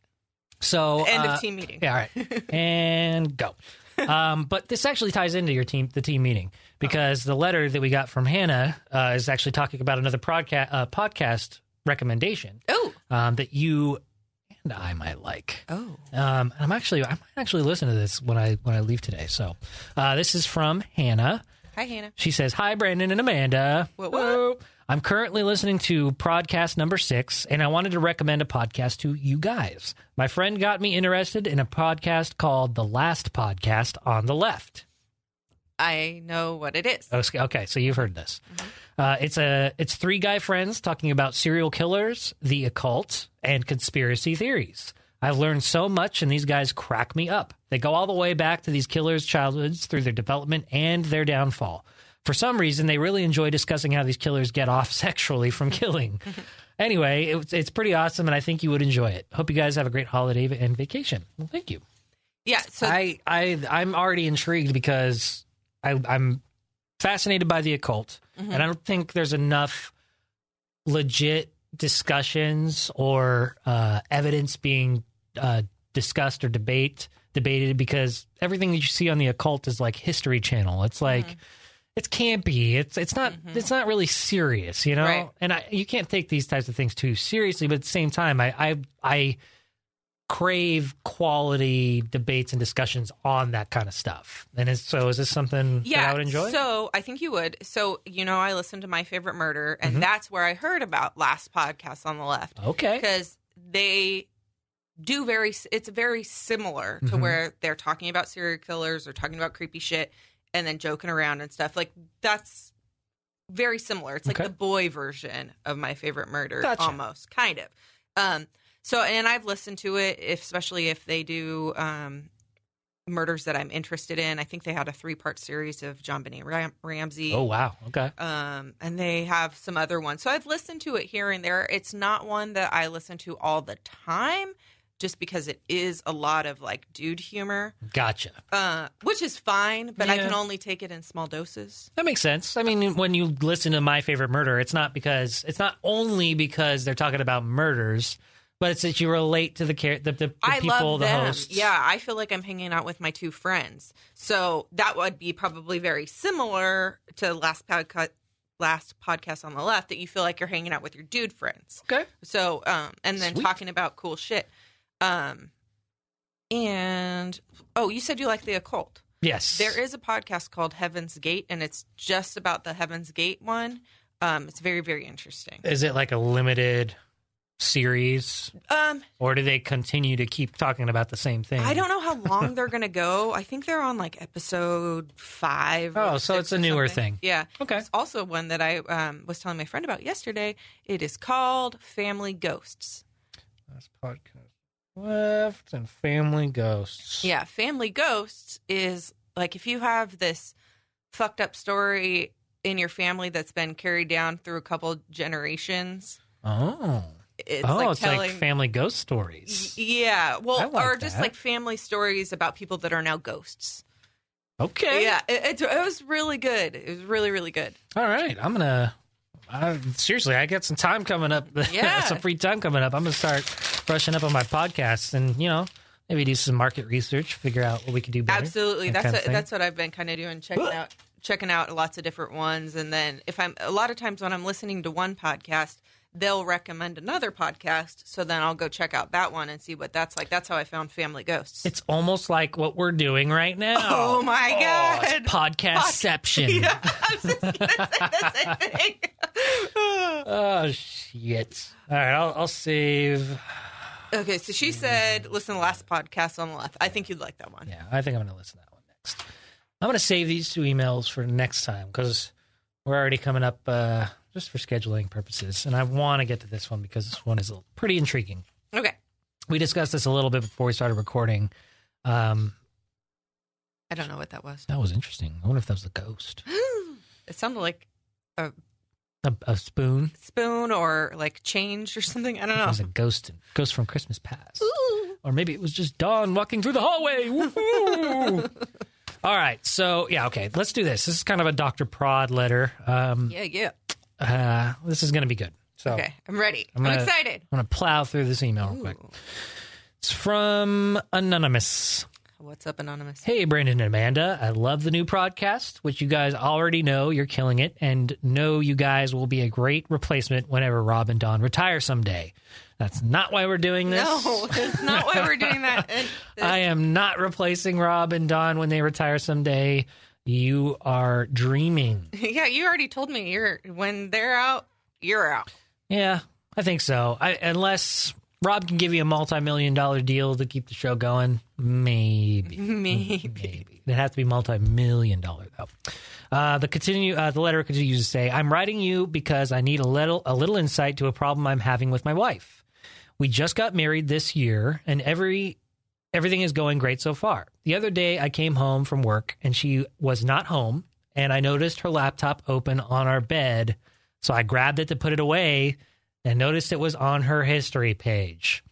So End uh, of team meeting. Yeah, all right, (laughs) and go. Um, but this actually ties into your team, the team meeting, because the letter that we got from Hannah uh, is actually talking about another podcast uh, podcast recommendation Oh. um, that you and I might like. Oh. Um, and I'm actually I might actually listen to this when I when I leave today. So uh, this is from Hannah. Hi, Hannah. She says, Hi, Brandon and Amanda. What, what? Hello. I'm currently listening to podcast number six, and I wanted to recommend a podcast to you guys. My friend got me interested in a podcast called The Last Podcast on the Left. I know what it is. Okay, okay, so you've heard this. Uh, it's a it's three guy friends talking about serial killers, the occult, and conspiracy theories. I've learned so much, and these guys crack me up. They go all the way back to these killers' childhoods through their development and their downfall. For some reason, they really enjoy discussing how these killers get off (laughs) sexually from killing. (laughs) anyway, it's it's pretty awesome, and I think you would enjoy it. Hope you guys have a great holiday and vacation. Well, thank you. Yeah. So I, I I'm already intrigued because I, I'm fascinated by the occult, Mm-hmm. and I don't think there's enough legit discussions or uh, evidence being uh, discussed or debate debated because everything that you see on the occult is like History Channel. It's like Mm-hmm. It's campy. It's it's not it's not really serious, you know. Right. And I, you can't take these types of things too seriously. But at the same time, I I, I crave quality debates and discussions on that kind of stuff. And so, is this something yeah, that I would enjoy? So I think you would. So you know, I listened to my favorite murder, and Mm-hmm. that's where I heard about last podcast on the left okay. because they do very. It's very similar to Mhm. where they're talking about serial killers or talking about creepy shit, and then joking around and stuff. Like that's very similar. It's like Okay. the boy version of my favorite murder, Gotcha. almost kind of. Um, so and I've listened to it, if, especially if they do um, murders that I'm interested in. I think they had a three part series of JonBenét Ram- Ramsey. Oh wow. Okay. Um, and they have some other ones. So I've listened to it here and there. It's not one that I listen to all the time, just because it is a lot of like dude humor, Gotcha. uh, which is fine, but I can only take it in small doses. That makes sense. I mean, when you listen to My Favorite Murder, it's not because it's not only because they're talking about murders, but it's that you relate to the char- the, the, the I people, love the them. hosts. Yeah, I feel like I'm hanging out with my two friends. So that would be probably very similar to last podcast. Last podcast on the left, that you feel like you're hanging out with your dude friends. Okay. So, um, and then Sweet. talking about cool shit. Um, and oh, you said you like the occult. Yes. There is a podcast called Heaven's Gate, and it's just about the Heaven's Gate one. Um, it's very, very interesting. Is it like a limited series, Um, or do they continue to keep talking about the same thing? I don't know how long they're gonna go. I think they're on like episode five. or Oh, so it's a newer something. thing. Yeah. Okay. It's also one that I um, was telling my friend about yesterday. It is called Family Ghosts. That's podcast left and family ghosts. Yeah, Family Ghosts is like if you have this fucked up story in your family that's been carried down through a couple generations. Oh. It's oh, like it's telling. like family ghost stories. Yeah, well, like or just that. like family stories about people that are now ghosts. Okay. Yeah, it, it, it was really good. It was really, really good. All right. I'm gonna. I, seriously, I got some time coming up. (laughs) Yeah. some free time coming up. I'm gonna start brushing up on my podcasts, and you know, maybe do some market research, figure out what we could do better. Absolutely, that that's what, that's what I've been kind of doing, checking out checking out lots of different ones, and then if I'm a lot of times when I'm listening to one podcast, they'll recommend another podcast, so then I'll go check out that one and see what that's like. That's how I found Family Ghosts. It's almost like what we're doing right now. Oh my it's God. podcastception. (laughs) yeah, I was just gonna say the same thing. (laughs) Oh shit! All right, I'll, I'll save. okay, so she said, "Listen to the last podcast on the left. I think you'd like that one." Yeah, I think I'm going to listen to that one next. I'm going to save these two emails for next time because we're already coming up uh, just for scheduling purposes, and I want to get to this one because this one is pretty intriguing. Okay, We discussed this a little bit before we started recording. Um, I don't know what that was. that was interesting. I wonder if that was a ghost, (gasps) It sounded like a, a spoon. spoon or like change or something. I don't know. It was a ghost, ghost from Christmas past. or maybe it was just Dawn walking through the hallway. (laughs) All right, so yeah, okay, let's do this. This is kind of a Dr. Prod letter. Um, Yeah, yeah. Uh, this is going to be good. So Okay, I'm ready. I'm I'm, excited. I'm going to plow through this email real quick. It's from Anonymous. What's up, Anonymous? Hey, Brandon and Amanda. I love the new podcast, which you guys already know you're killing it, and know you guys will be a great replacement whenever Rob and Don retire someday. That's not why we're doing this. No, that's not why we're doing that. (laughs) I am not replacing Rob and Don when they retire someday. You are dreaming. (laughs) yeah, you already told me you're when they're out, you're out. Yeah, I think so. I, unless Rob can give you a multi-million dollar deal to keep the show going, maybe. (laughs) Maybe. Maybe. It has to be multi-million dollar though. Uh, the continue uh, the letter continues to say, "I'm writing you because I need a little a little insight to a problem I'm having with my wife. We just got married this year, and every everything is going great so far. The other day, I came home from work and she was not home, and I noticed her laptop open on our bed. So I grabbed it to put it away and noticed it was on her history page.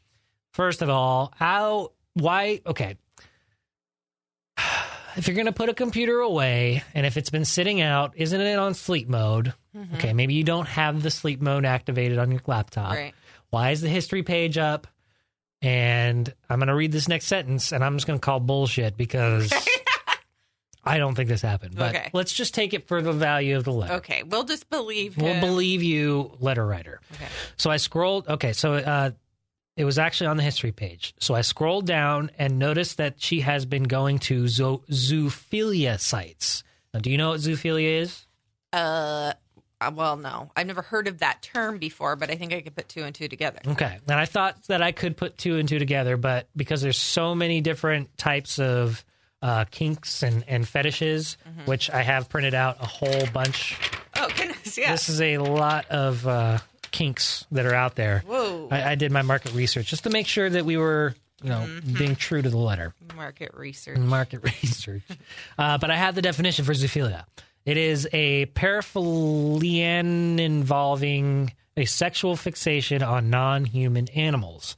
First of all, how, why, okay. (sighs) If you're going to put a computer away and if it's been sitting out, isn't it on sleep mode? Mm-hmm. Okay, maybe you don't have the sleep mode activated on your laptop. Right. Why is the history page up? And I'm going to read this next sentence and I'm just going to call bullshit because (laughs) I don't think this happened. But Okay. let's just take it for the value of the letter. Okay, we'll just believe you. We'll believe you, letter writer. Okay. So I scrolled. Okay, so uh, it was actually on the history page. So I scrolled down and noticed that she has been going to zo- zoophilia sites. Now, do you know what zoophilia is? Uh, uh, well, no, I've never heard of that term before, but I think I could put two and two together. Okay. And I thought that I could put two and two together, but because there's so many different types of uh, kinks and, and fetishes, which I have printed out a whole bunch. Oh goodness, yeah. This is a lot of uh, kinks that are out there. Whoa, I, I did my market research just to make sure that we were, you know, being true to the letter. market research. Market (laughs) research. Uh, but I have the definition for zoophilia. It is a paraphilian involving a sexual fixation on non human animals.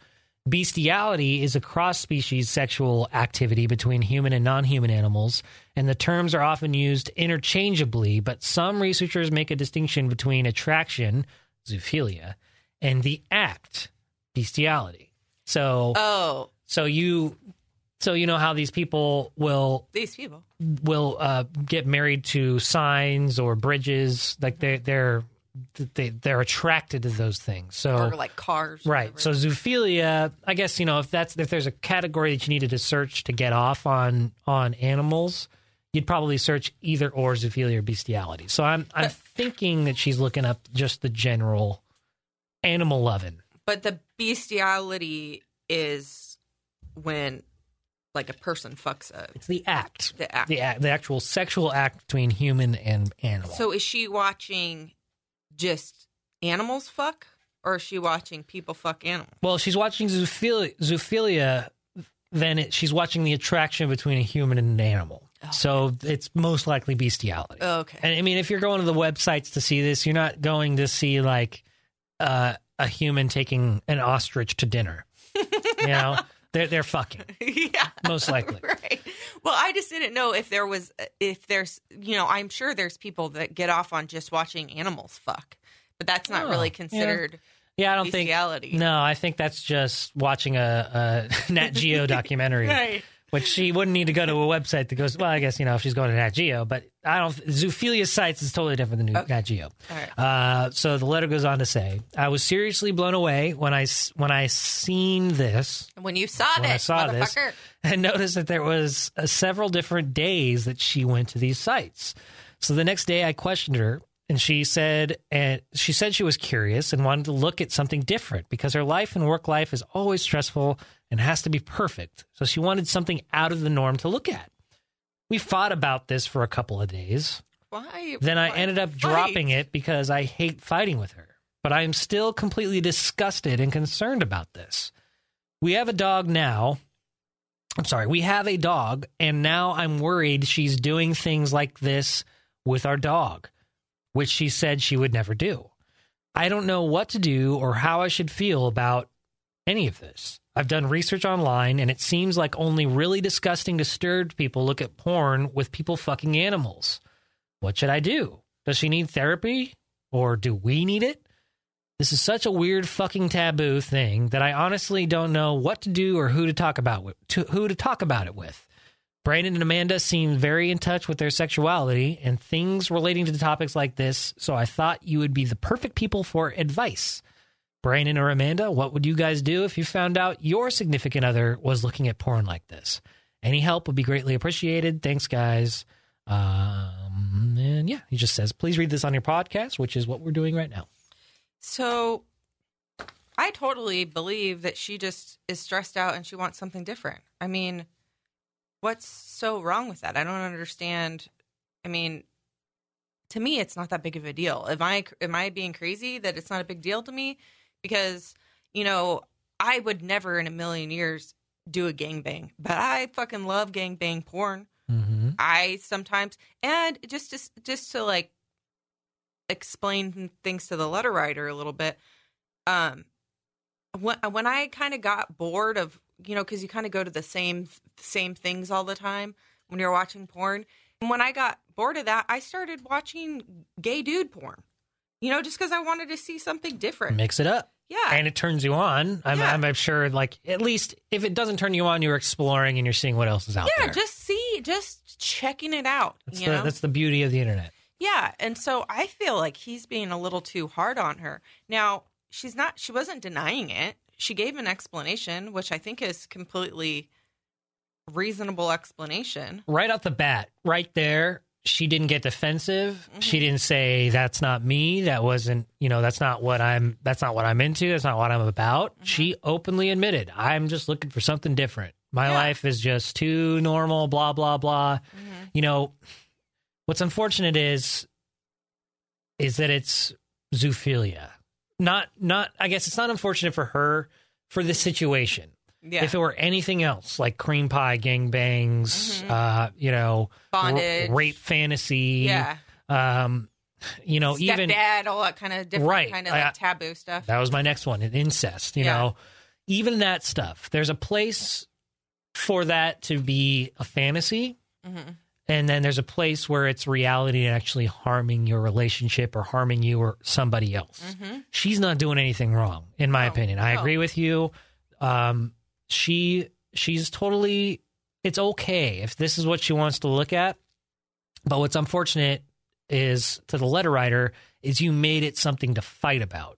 Bestiality is a cross species sexual activity between human and non human animals, and the terms are often used interchangeably, but some researchers make a distinction between attraction, zoophilia, and the act, bestiality. So, Oh, so you, so you know how these people will these people. will uh, get married to signs or bridges, like they they're they they're attracted to those things. So Or like cars. Right. whatever. So zoophilia, I guess you know if that's if there's a category that you needed to search to get off on on animals, you'd probably search either or zoophilia or bestiality. So I'm I'm thinking that she's looking up just the general animal loving. but the bestiality is when like a person fucks a It's the act, the act. the act, the actual sexual act between human and animal. So is she watching just animals fuck, or is she watching people fuck animals? Well, she's watching zoophilia, zoophilia then it, she's watching the attraction between a human and an animal. So it's most likely bestiality. Okay. And I mean, if you're going to the websites to see this, you're not going to see like uh, a human taking an ostrich to dinner. (laughs) you know, they're they're fucking (laughs) yeah. most likely. (laughs) Right. Well, I just didn't know if there was if there's you know I'm sure there's people that get off on just watching animals fuck, but that's not Oh, really considered. Yeah, I don't think. Bestiality. No, I think that's just watching a, a (laughs) Nat Geo documentary. Right. Which she wouldn't need to go to a website that goes. Well, I guess you know if she's going to Nat Geo, but I don't. Zoophilia sites is totally different than Nat Geo. All right. Uh, so the letter goes on to say, "I was seriously blown away when I when I seen this When you saw When I this, saw this, and noticed that there was uh, several different days that she went to these sites. So the next day, I questioned her, and she said, and she said she was curious and wanted to look at something different because her life and work life is always stressful and has to be perfect. So she wanted something out of the norm to look at. We fought about this for a couple of days. Why? Then I why ended up fight? dropping it because I hate fighting with her. But I am still completely disgusted and concerned about this. We have a dog now. I'm sorry, we have a dog, and now I'm worried she's doing things like this with our dog, which she said she would never do. I don't know what to do or how I should feel about any of this. I've done research online, and it seems like only really disgusting, disturbed people look at porn with people fucking animals. What should I do? Does she need therapy? Or do we need it? This is such a weird fucking taboo thing that I honestly don't know what to do or who to talk about with, to, who to talk about it with. Brandon and Amanda seem very in touch with their sexuality and things relating to topics like this, so I thought you would be the perfect people for advice. Brandon or Amanda, what would you guys do if you found out your significant other was looking at porn like this? Any help would be greatly appreciated. Thanks, guys. Um, and yeah, he just says, please read this on your podcast, which is what we're doing right now. So I totally believe that she just is stressed out and she wants something different. I mean, what's so wrong with that? I don't understand. I mean, to me, it's not that big of a deal. Am I am I being crazy that it's not a big deal to me? Because you know, I would never in a million years do a gangbang, but I fucking love gangbang porn. Mm-hmm. I sometimes and just to just to like explain things to the letter writer a little bit. Um, when when I kind of got bored of you know because you kind of go to the same same things all the time when you're watching porn. And when I got bored of that, I started watching gay dude porn. You know, just because I wanted to see something different. Mix it up. Yeah, and it turns you on. I'm, Yeah. I'm, I'm sure, like at least if it doesn't turn you on, you're exploring and you're seeing what else is out yeah, there. Yeah, just see, just checking it out. that's you the know, that's the beauty of the internet. Yeah, and so I feel like he's being a little too hard on her. Now, she's not she wasn't denying it. She gave an explanation, which I think is completely reasonable explanation. Right off the bat, right there, she didn't get defensive. Mm-hmm. She didn't say that's not me. That wasn't you know that's not what I'm. That's not what I'm into. That's not what I'm about. Mm-hmm. She openly admitted I'm just looking for something different. My Yeah. life is just too normal. Blah blah blah. Mm-hmm. You know, what's unfortunate is is that it's zoophilia. Not not. I guess it's not unfortunate for her for this situation. Yeah. If it were anything else, like cream pie, gangbangs, Mhm. uh, you know, r- Bondage. rape fantasy, yeah. um, you know, even Stepdad, all that kind of different Right. kind of I- like taboo stuff. that was my next one, an incest. You Yeah. know, even that stuff. There's a place for that to be a fantasy, Mhm. and then there's a place where it's reality and actually harming your relationship or harming you or somebody else. Mhm. She's not doing anything wrong, in my No, opinion. I no. agree with you. Um, she she's totally. It's okay if this is what she wants to look at. But what's unfortunate is to the letter writer is you made it something to fight about.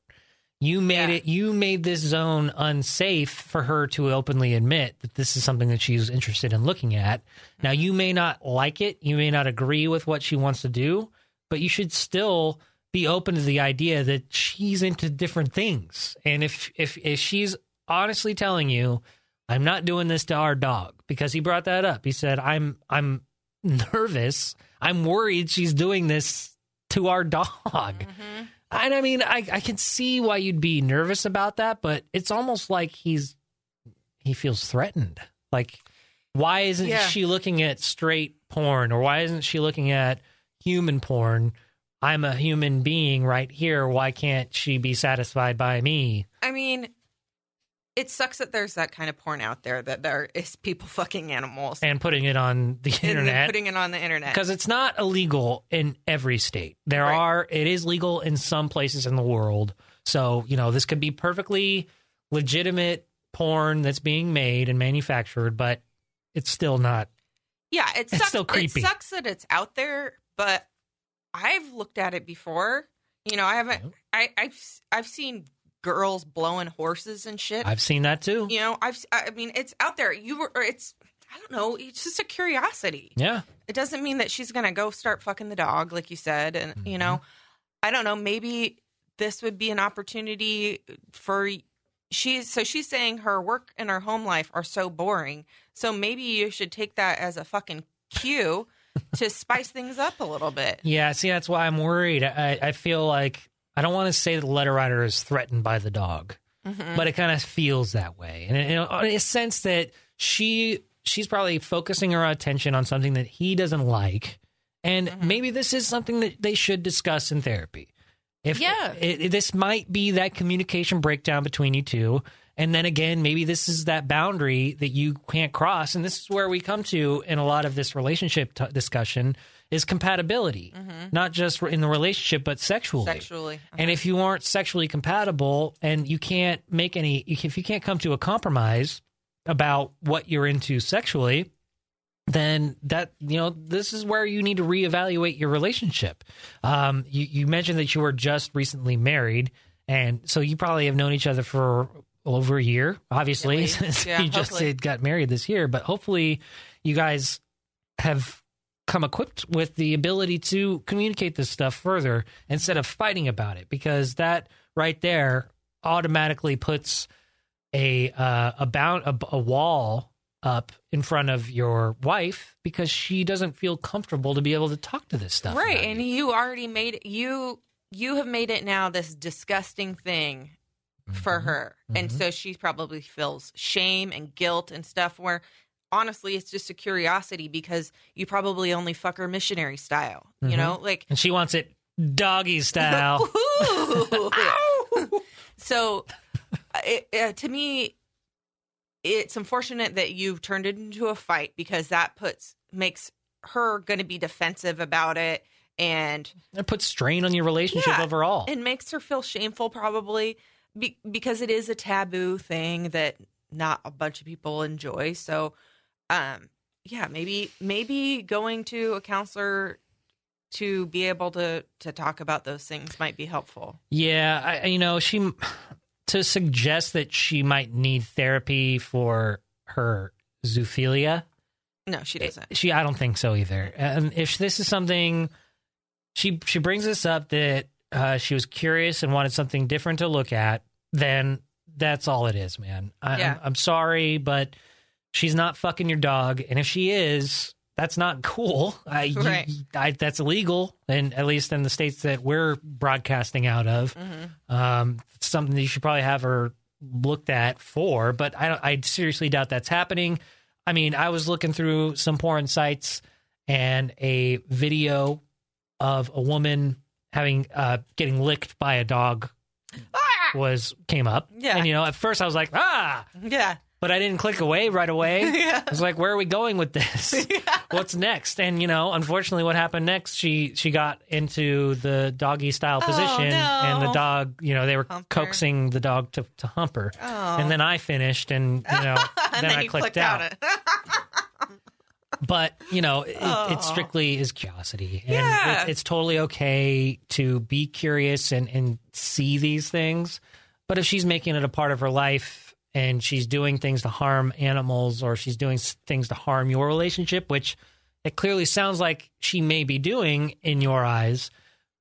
You made Yeah. it. You made this zone unsafe for her to openly admit that this is something that she's interested in looking at. Now, you may not like it. You may not agree with what she wants to do, but you should still be open to the idea that she's into different things. And if if if she's honestly telling you, "I'm not doing this to our dog," because he brought that up. He said, "I'm I'm nervous. I'm worried she's doing this to our dog." Mhm. And I mean, I, I can see why you'd be nervous about that, but it's almost like he's he feels threatened. Like, why isn't Yeah. she looking at straight porn, or why isn't she looking at human porn? I'm a human being right here. Why can't she be satisfied by me? I mean, it sucks that there's that kind of porn out there that there is people (laughs) fucking animals And putting it on the and internet putting it on the internet. because it's not illegal in every state. There Right. are it is legal in some places in the world. So, you know, this could be perfectly legitimate porn that's being made and manufactured, but it's still not. Yeah, it It's sucks. still creepy. It sucks that it's out there, but I've looked at it before. You know, I haven't. I, I've I've seen girls blowing horses and shit. I've seen that too. you know, I've. I mean, it's out there. You were it's I don't know. It's just a curiosity. Yeah. It doesn't mean that she's gonna go start fucking the dog, like you said, and you know, Mm-hmm. I don't know. Maybe this would be an opportunity for she's so she's saying her work and her home life are so boring. So maybe you should take that as a fucking cue to spice things up a little bit. Yeah, see, that's why I'm worried. I, I feel like I don't want to say the letter writer is threatened by the dog, Mhm. but it kind of feels that way, and in a, sense that she she's probably focusing her attention on something that he doesn't like, and Mhm. maybe this is something that they should discuss in therapy. If Yeah. it, it- this might be that communication breakdown between you two. And then again, maybe this is that boundary that you can't cross. And this is where we come to in a lot of this relationship t- discussion is compatibility, not just in the relationship, but sexually. Sexually. And if you aren't sexually compatible and you can't make any, if you can't come to a compromise about what you're into sexually, then that, you know, this is where you need to reevaluate your relationship. Um, you, you mentioned that you were just recently married. And so you probably have known each other for over a year, obviously, (laughs) since Yeah, you just hopefully. got married this year. But hopefully you guys have come equipped with the ability to communicate this stuff further instead of fighting about it because that right there automatically puts a uh, a bound a, a wall up in front of your wife because she doesn't feel comfortable to be able to talk to this stuff. right and you. you already made it you you have made it now this disgusting thing for Mhm. her and Mhm. so she probably feels shame and guilt and stuff where honestly it's just a curiosity because you probably only fuck her missionary style you know like and she wants it doggy style. (laughs) (laughs) so it, uh, to me it's unfortunate that you've turned it into a fight because that puts makes her going to be defensive about it and it puts strain on your relationship Yeah. overall. it makes her feel shameful probably be, because it is a taboo thing that not a bunch of people enjoy so um yeah maybe maybe going to a counselor to be able to to talk about those things might be helpful Yeah, I, you know, she to suggest that she might need therapy for her zoophilia. no she doesn't She, I don't think so either. And if this is something, she she brings this up that uh, she was curious and wanted something different to look at, then that's all it is, man. I, Yeah. I'm, I'm sorry, but she's not fucking your dog, and if she is. That's not cool. I, you- (laughs) Right. I, that's illegal, and at least in the states that we're broadcasting out of. hmm Um, something that you should probably have her looked at for, but I, I seriously doubt that's happening. I mean, I was looking through some porn sites and a video of a woman having uh, getting licked by a dog was came up. Yeah. and you know, at first I was like, ah, Yeah. But I didn't click away right away. (laughs) Yeah. I was like, where are we going with this? (laughs) What's next? And you know, unfortunately, what happened next? She she got into the doggy style Oh, position, and the dog, you know, they were Hump her. coaxing the dog to to hump her. Oh. And then I finished, and you (laughs) know, and then, then, I clicked, out. But you know, it, Oh. it strictly is curiosity, and Yeah. it's, it's totally okay to be curious and and see these things. But if she's making it a part of her life and she's doing things to harm animals or she's doing things to harm your relationship, which it clearly sounds like she may be doing in your eyes,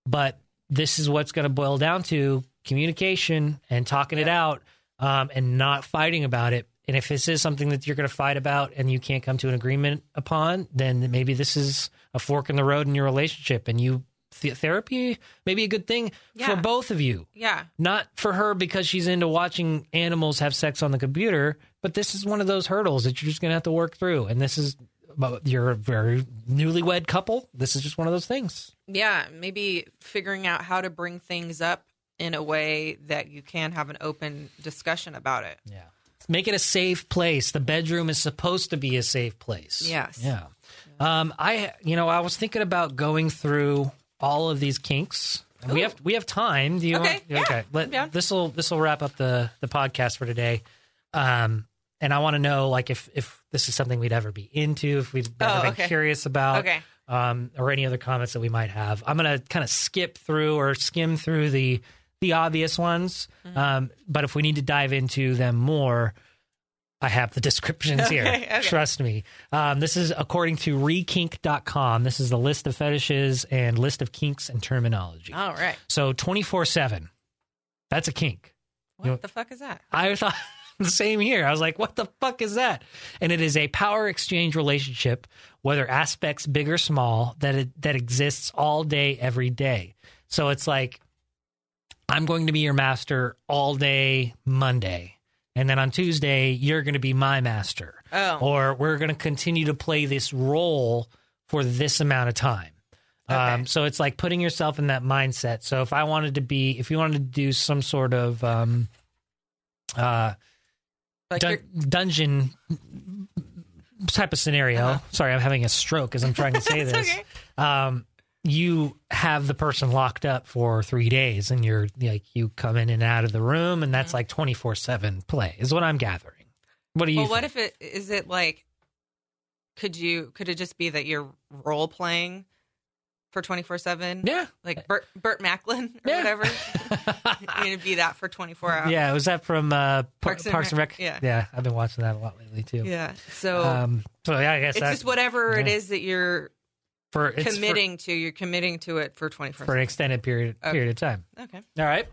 but this is what's going to boil down to communication and talking it out um, and not fighting about it. And if this is something that you're going to fight about and you can't come to an agreement upon, then maybe this is a fork in the road in your relationship and you th- therapy may be a good thing Yeah. for both of you yeah. not for her because she's into watching animals have sex on the computer, but this is one of those hurdles that you're just going to have to work through. And this is, you're a very newlywed couple. This is just one of those things. Yeah. Maybe figuring out how to bring things up in a way that you can have an open discussion about it. Yeah. Make it a safe place. The bedroom is supposed to be a safe place. Yes. Yeah. Um, I, you know, I was thinking about going through all of these kinks. And We have we have time. Do you Okay, want? yeah, okay. I'm. This will this will wrap up the the podcast for today. Um, and I want to know like if if this is something we'd ever be into, if we'd ever Oh, been okay. curious about, Okay. um, or any other comments that we might have. I'm gonna kind of skip through or skim through the the obvious ones. Mm-hmm. Um, but if we need to dive into them more, I have the descriptions here. Okay, okay. Trust me. Um, this is according to rekink.com. This is the list of fetishes and list of kinks and terminology. All right. So 24 7. That's a kink. What You know- the fuck is that? I thought (laughs) the same here. I was like, what the fuck is that? And it is a power exchange relationship, whether aspects big or small, that it, that exists all day, every day. So it's like, I'm going to be your master all day Monday. And then on Tuesday, you're going to be my master. Oh. Or we're going to continue to play this role for this amount of time. Um, so it's like putting yourself in that mindset. So if I wanted to be, if you wanted to do some sort of um, uh, like dun- dungeon type of scenario. Uh-huh. Sorry, I'm having a stroke as I'm trying to say (laughs) this. okay. Um, you have the person locked up for three days, and you're like you come in and out of the room, and Mm-hmm. that's like 24 seven play is what I'm gathering. What do you? well, what if it is it like? Could you? Could it just be that you're role playing for twenty four seven? Yeah. Like Burt Burt Macklin or Yeah. whatever. (laughs) Gonna be that for twenty four hours. yeah, was that from uh, Parks, and Parks and Rec? Rec, yeah. yeah, I've been watching that a lot lately too. Yeah. So Um, so yeah, I guess it's just whatever it yeah. is that you're for it's for- committing to. You're committing to it for twenty four. for, an extended period Okay. period of time. Okay. All right.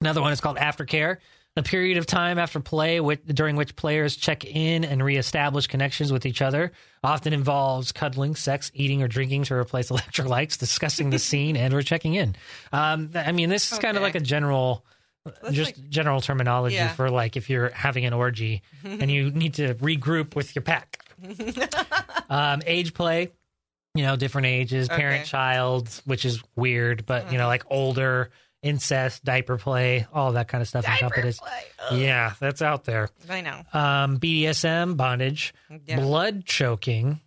Another one is called Aftercare. a period of time after play which, during which players check in and reestablish connections with each other. Often involves cuddling, sex, eating, or drinking to replace (laughs) electrolytes, discussing the scene, and or checking in. Um, I mean, this is kind of like a general, That's just like- general terminology Yeah. for like if you're having an orgy (laughs) and you need to regroup with your pack. (laughs) um, age play, you know, different ages, parent, Okay. child, which is weird, but you know, like older, incest, diaper play, all that kind of stuff Diaper play. Ugh. Yeah, that's out there. I know. Um, BDSM, bondage, Yeah. blood choking,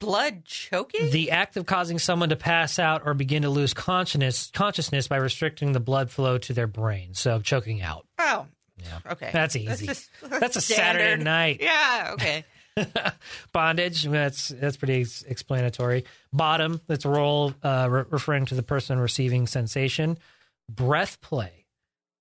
Blood choking? the act of causing someone to pass out or begin to lose consciousness consciousness by restricting the blood flow to their brain. So choking out. oh. Yeah. Okay. That's easy. just- That's a (laughs) Saturday night. Yeah, okay. (laughs) Bondage, that's that's pretty ex- explanatory. Bottom, that's a roll uh, re- referring to the person receiving sensation. Breath play,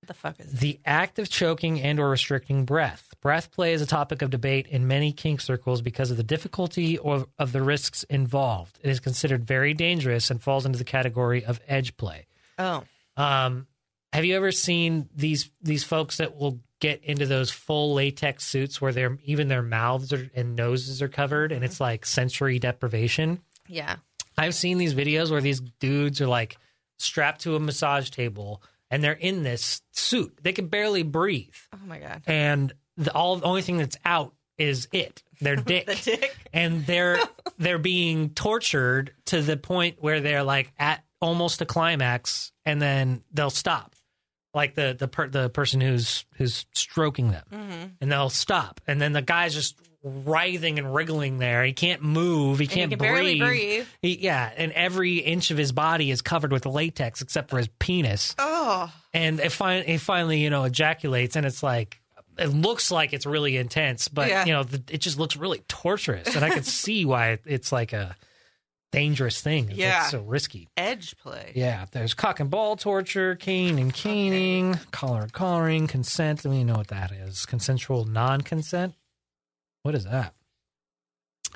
What the fuck is the act of choking and or restricting breath. Breath play is a topic of debate in many kink circles because of the difficulty or of the risks involved. It is considered very dangerous and falls into the category of edge play. Oh. Um, have you ever seen these these folks that will get into those full latex suits where their even their mouths are, and noses are covered and it's mm-hmm. like sensory deprivation? Yeah. I've seen these videos where these dudes are like strapped to a massage table and they're in this suit. They can barely breathe, Oh my god. and the all the only thing that's out is it their (laughs) dick. The dick. and they're (laughs) they're being tortured to the point where they're like at almost a climax and then they'll stop like the the per, the person who's who's stroking them Mm-hmm. and they'll stop and then the guy's just writhing and wriggling there he can't move he can't you can barely breathe, breathe. He- yeah and every inch of his body is covered with latex except for his penis Oh. and it, fin- it finally you know ejaculates and it's like it looks like it's really intense but Yeah. you know the, it just looks really torturous and i can (laughs) see why it, it's like a dangerous thing it's Yeah. so risky Edge play. yeah there's cock and ball torture cane and caning collar and collaring consent I mean, you know what that is consensual non-consent what is that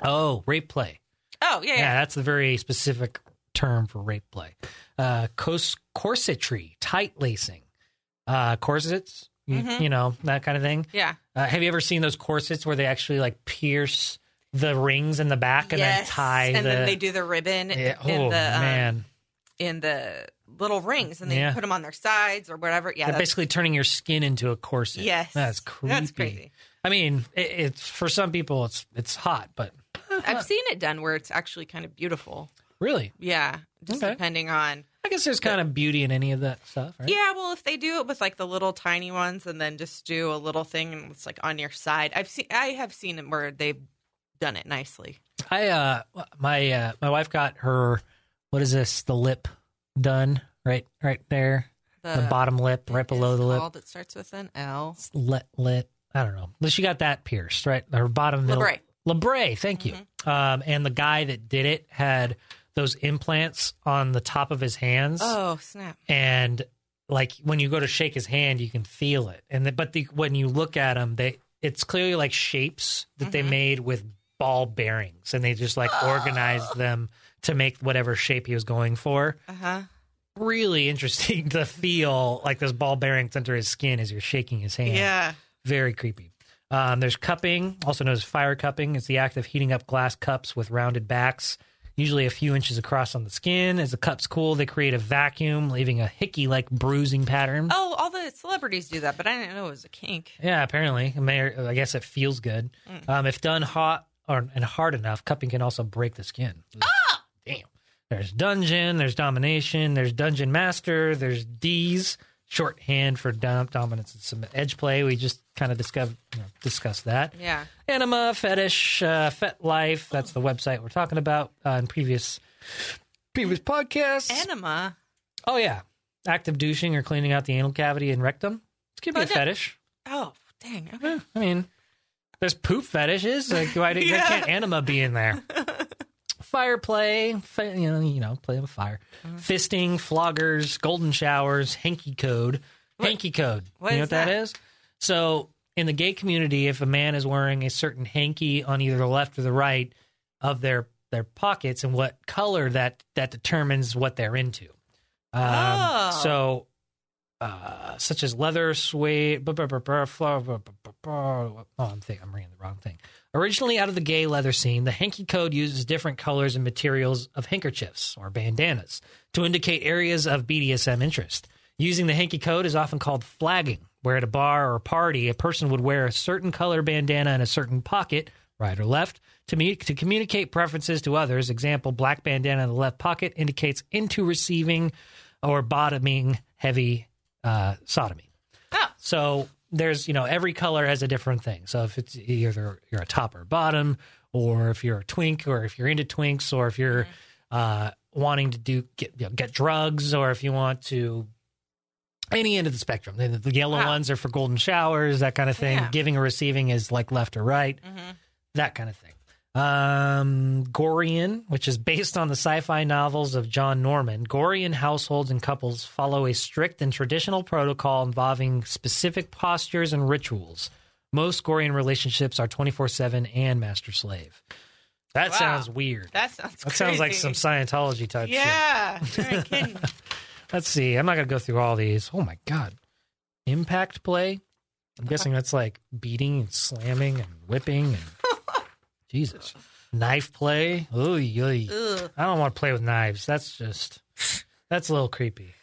oh rape play Oh, yeah, yeah, yeah. that's the very specific term for rape play. Uh, corsetry, tight lacing, uh, corsets, you, Mhm. you know that kind of thing. Yeah. Uh, have you ever seen those corsets where they actually like pierce the rings in the back and then Yes. tie and the? then they do the ribbon yeah, in oh the um, in the little rings and they Yeah. put them on their sides or whatever. Yeah, they're basically turning your skin into a corset. yes, that's creepy. That's crazy. I mean, it, it's for some people it's it's hot, but (laughs) I've seen it done where it's actually kind of beautiful. really, Yeah, just Okay. depending on. I guess there's kind of beauty in any of that stuff, right? Yeah, well, if they do it with like the little tiny ones and then just do a little thing and it's like on your side, I've seen I have seen it where they've done it nicely. I uh my uh my wife got her what is this? The lip done right right there? The, bottom lip right below the lip. that starts with an L. lit lit I don't know. But she got that pierced right? Her bottom middle. Labret. Thank you. Um and the guy that did it had those implants on the top of his hands. Oh snap! and like when you go to shake his hand you can feel it. And the, but the, when you look at them they it's clearly like shapes that they made with ball bearings and they just like organized (gasps) them to make whatever shape he was going for. Uh huh. really interesting to feel like those ball bearings under his skin as you're shaking his hand. Yeah. very creepy. Um, there's cupping also known as fire cupping. It's the act of heating up glass cups with rounded backs usually a few inches across on the skin. As the cups cool they create a vacuum leaving a hickey like bruising pattern. Oh, all the celebrities do that, but I didn't know it was a kink. yeah apparently. I guess it feels good. Um, if done hot or and hard enough cupping can also break the skin Ah! damn there's dungeon there's domination there's dungeon master there's d's shorthand for dom- dominance and some edge play we just kind of discovered you know, discussed that Yeah. Enema, fetish, uh, FetLife. That's the website we're talking about uh, in previous previous podcasts. Enema. oh yeah, active douching or cleaning out the anal cavity and rectum. It could be a that- fetish. Oh, dang. Okay. Eh, I mean, there's poop fetishes. Like, why, did- why (laughs) Yeah. can't enema be in there? Fire play, you know, you know, play with fire. Mm-hmm. Fisting, floggers, golden showers, hanky code. Hanky code. what you know what that that? is? So, in the gay community, if a man is wearing a certain hanky on either the left or the right of their their pockets, and what color that that determines what they're into. Um, Oh. So, uh, such as leather, suede. Oh, I'm thinking, I'm reading the wrong thing. Originally out of the gay leather scene, the hanky code uses different colors and materials of handkerchiefs or bandanas to indicate areas of BDSM interest. Using the hanky code is often called flagging, where at a bar or party, a person would wear a certain color bandana in a certain pocket, right or left, to, me- to communicate preferences to others. Example, black bandana in the left pocket indicates into receiving or bottoming heavy uh, sodomy. Oh. So there's, you know, every color has a different thing. So if it's either you're a top or bottom, or if you're a twink, or if you're into twinks, or if you're uh, wanting to do get you know, get drugs, or if you want to any end of the spectrum. The, the yellow Wow. ones are for golden showers, that kind of thing. Yeah. Giving or receiving is like left or right, Mhm. that kind of thing. Um, Gorean, which is based on the sci-fi novels of John Norman, Gorean households and couples follow a strict and traditional protocol involving specific postures and rituals. Most Gorean relationships are 24/7 and master-slave. That Wow. sounds weird. That sounds. That sounds like some. Scientology type shit. Yeah, ain't kidding. (laughs) (laughs) Let's see. I'm not going to go through all these. Oh my god. Impact play? I'm guessing that's like beating and slamming and whipping and Jesus. Knife play? Oy, oy. Ugh. I don't want to play with knives. That's just that's a little creepy.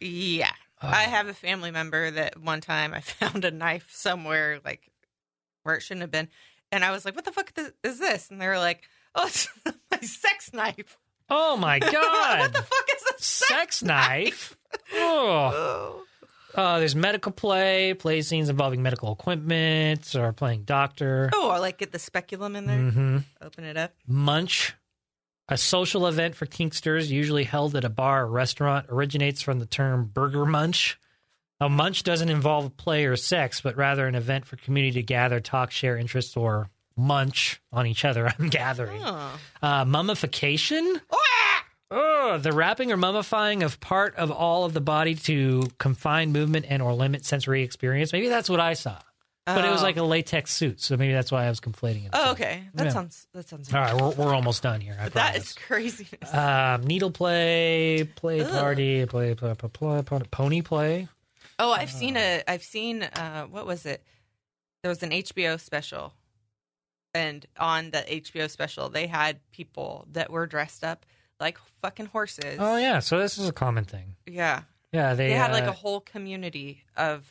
Yeah. Oh. I have a family member that one time I (laughs) found a knife somewhere like where it shouldn't have been. And I was like, what the fuck is this? And they were like, oh, it's (laughs) my sex knife. Oh my god. (laughs) what the fuck is a sex, Sex knife? Oh. Oh. Uh, there's medical play, play scenes involving medical equipment or playing doctor. Oh, or like get the speculum in there, mm-hmm. open it up. Munch, a social event for kinksters usually held at a bar or restaurant, originates from the term burger munch. A munch doesn't involve play or sex, but rather an event for community to gather, talk, share interests, or munch on each other. (laughs) I'm gathering. Oh. Uh, mummification. Oh, the wrapping or mummifying of part of all of the body to confine movement and or limit sensory experience. Maybe that's what I saw, but it was Oh. like a latex suit, so maybe that's why I was conflating it. Oh, okay. That Yeah. sounds. That sounds. All right, we're, we're almost done here. I But that promise. is craziness. Um, needle play, play Ugh. party, play, play, play, play, play, pony play. oh, I've seen a. I've seen. Uh, what was it? There was an HBO special, and on the HBO special, they had people that were dressed up like fucking horses. Oh yeah, so this is a common thing. yeah. Yeah, they, They, had like uh, a whole community of.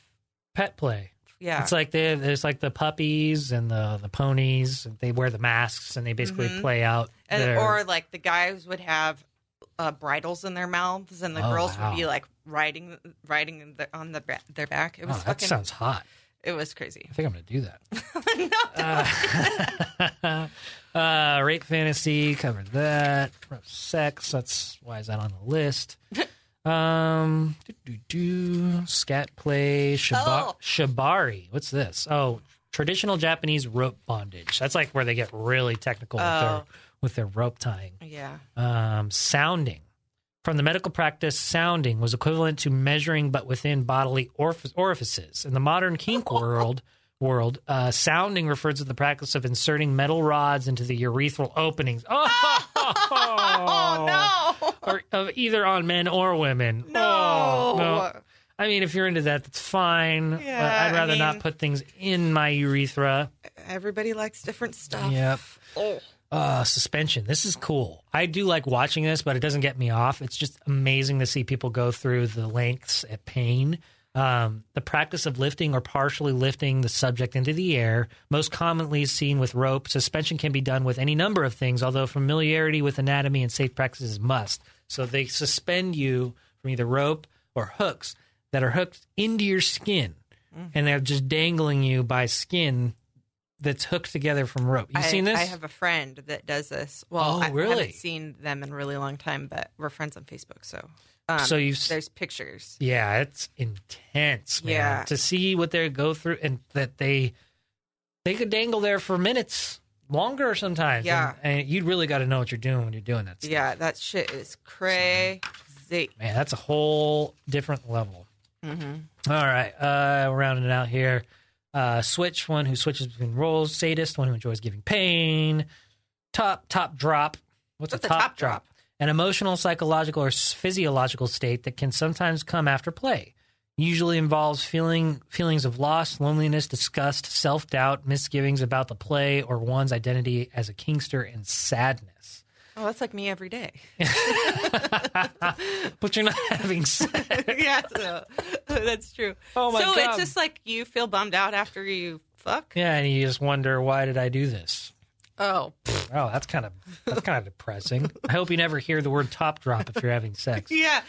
pet play. Yeah. It's like they, there's like the puppies and the the ponies. They wear the masks and they basically Mhm. play out. and, their- or like the guys would have uh, bridles in their mouths, and the Oh, girls wow. would be like riding riding the, on the ba- their back. It oh, was that fucking. sounds hot. It was crazy. I think I'm gonna do that. (laughs) no, Uh, (laughs) uh, rape fantasy covered that. Rough sex. That's why is that on the list? (laughs) Um, do, do, do, scat play, shaba- Oh. shibari. What's this? Oh, traditional Japanese rope bondage. That's like where they get really technical with their Oh. with their rope tying. yeah. Um, sounding. From the medical practice, sounding was equivalent to measuring, but within bodily orif- orifices. In the modern kink (laughs) world, world, uh, sounding refers to the practice of inserting metal rods into the urethral openings. (laughs) Oh, Oh, no. (laughs) Or of either on men or women. No. Oh, no. I mean, if you're into that, that's fine. but Yeah, I'd I rather not put things in my urethra. Everybody likes different stuff. Yep. Oh. Uh, suspension. This is cool. I do like watching this, but it doesn't get me off. It's just amazing to see people go through the lengths at pain. Um, the practice of lifting or partially lifting the subject into the air, most commonly seen with rope. Suspension can be done with any number of things, although familiarity with anatomy and safe practices must. So they suspend you from either rope or hooks that are hooked into your skin, and they're just dangling you by skin that's hooked together from rope. You I, seen this? I have a friend that does this. Well, Oh, I really? haven't seen them in a really long time, but we're friends on Facebook, so um, So you've there's pictures. Yeah, it's intense, man. Yeah. To see what they go through and that they they could dangle there for minutes, longer sometimes. Yeah. and, and you really got to know what you're doing when you're doing that. stuff. Yeah, that shit is crazy. man, that's a whole different level. hmm All right, uh, we're rounding it out here. Uh, switch one who switches between roles. Sadist one who enjoys giving pain. Top top drop. What's, What's a top, top drop? drop? An emotional, psychological, or physiological state that can sometimes come after play. Usually involves feeling feelings of loss, loneliness, disgust, self doubt, misgivings about the play or one's identity as a kinkster, and sadness. Oh, that's like me every day. (laughs) But you're not having sex. (laughs) yeah, so, (laughs) that's true. Oh my so God. it's just like you feel bummed out after you fuck. Yeah, and you just wonder why did I do this? Oh, Oh, that's kind of that's kind of depressing. I hope you never hear the word top drop if you're having sex. yeah.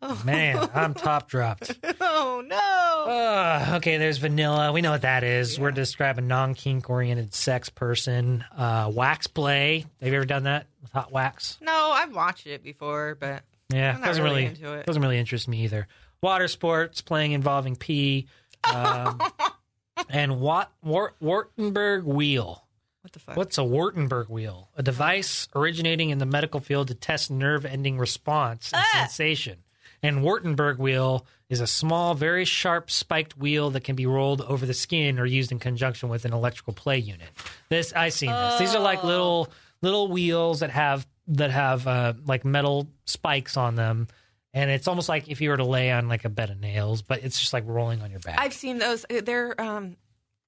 (laughs) Man, I'm top dropped. (laughs) Oh no. Uh, okay, there's vanilla. We know what that is. We're describing non kink oriented sex person. Uh, wax play. Have you ever done that with hot wax? No, I've watched it before, but Yeah, I'm not doesn't really really, into it. doesn't really interest me either. Water sports, playing involving pee, um, (laughs) and Wat, Wart, Wartenberg wheel. what the fuck? What's a Wartenberg wheel? A device originating in the medical field to test nerve ending response and Ah! sensation. And Wartenberg wheel is a small, very sharp spiked wheel that can be rolled over the skin or used in conjunction with an electrical play unit. This I've seen this. These are like Oh. little little wheels that have that have uh, like metal spikes on them. And it's almost like if you were to lay on like a bed of nails, but it's just like rolling on your back. I've seen those. They're um,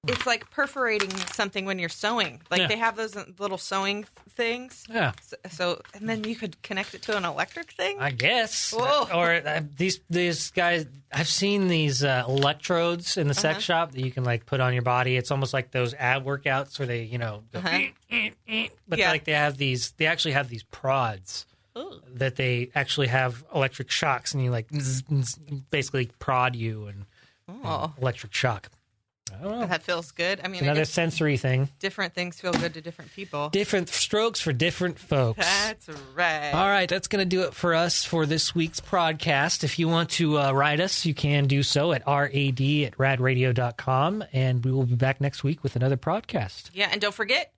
it's like perforating something when you're sewing. Like Yeah. they have those little sewing things. yeah. So, so and then you could connect it to an electric thing. I guess. Whoa. Or uh, these these guys. I've seen these uh, electrodes in the sex Uh-huh. shop that you can like put on your body. It's almost like those ab workouts where they, you know, go, Uh-huh. but Yeah. like they have these. They actually have these prods Ooh. that they actually have electric shocks, and you like zzz, zzz, basically prod you and Oh, electric shock. I that feels good. I mean, Another guess sensory thing. different things feel good to different people. Different strokes for different folks. That's right. All right, that's going to do it for us for this week's podcast. If you want to uh, write us, you can do so at rad at radradio.com. And we will be back next week with another podcast. Yeah, and don't forget,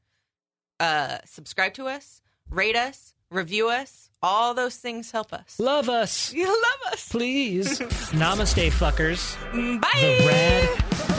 uh, subscribe to us, rate us, review us. All those things help us. Love us, (laughs) You love us. please. (laughs) Namaste, fuckers. Bye. The Rad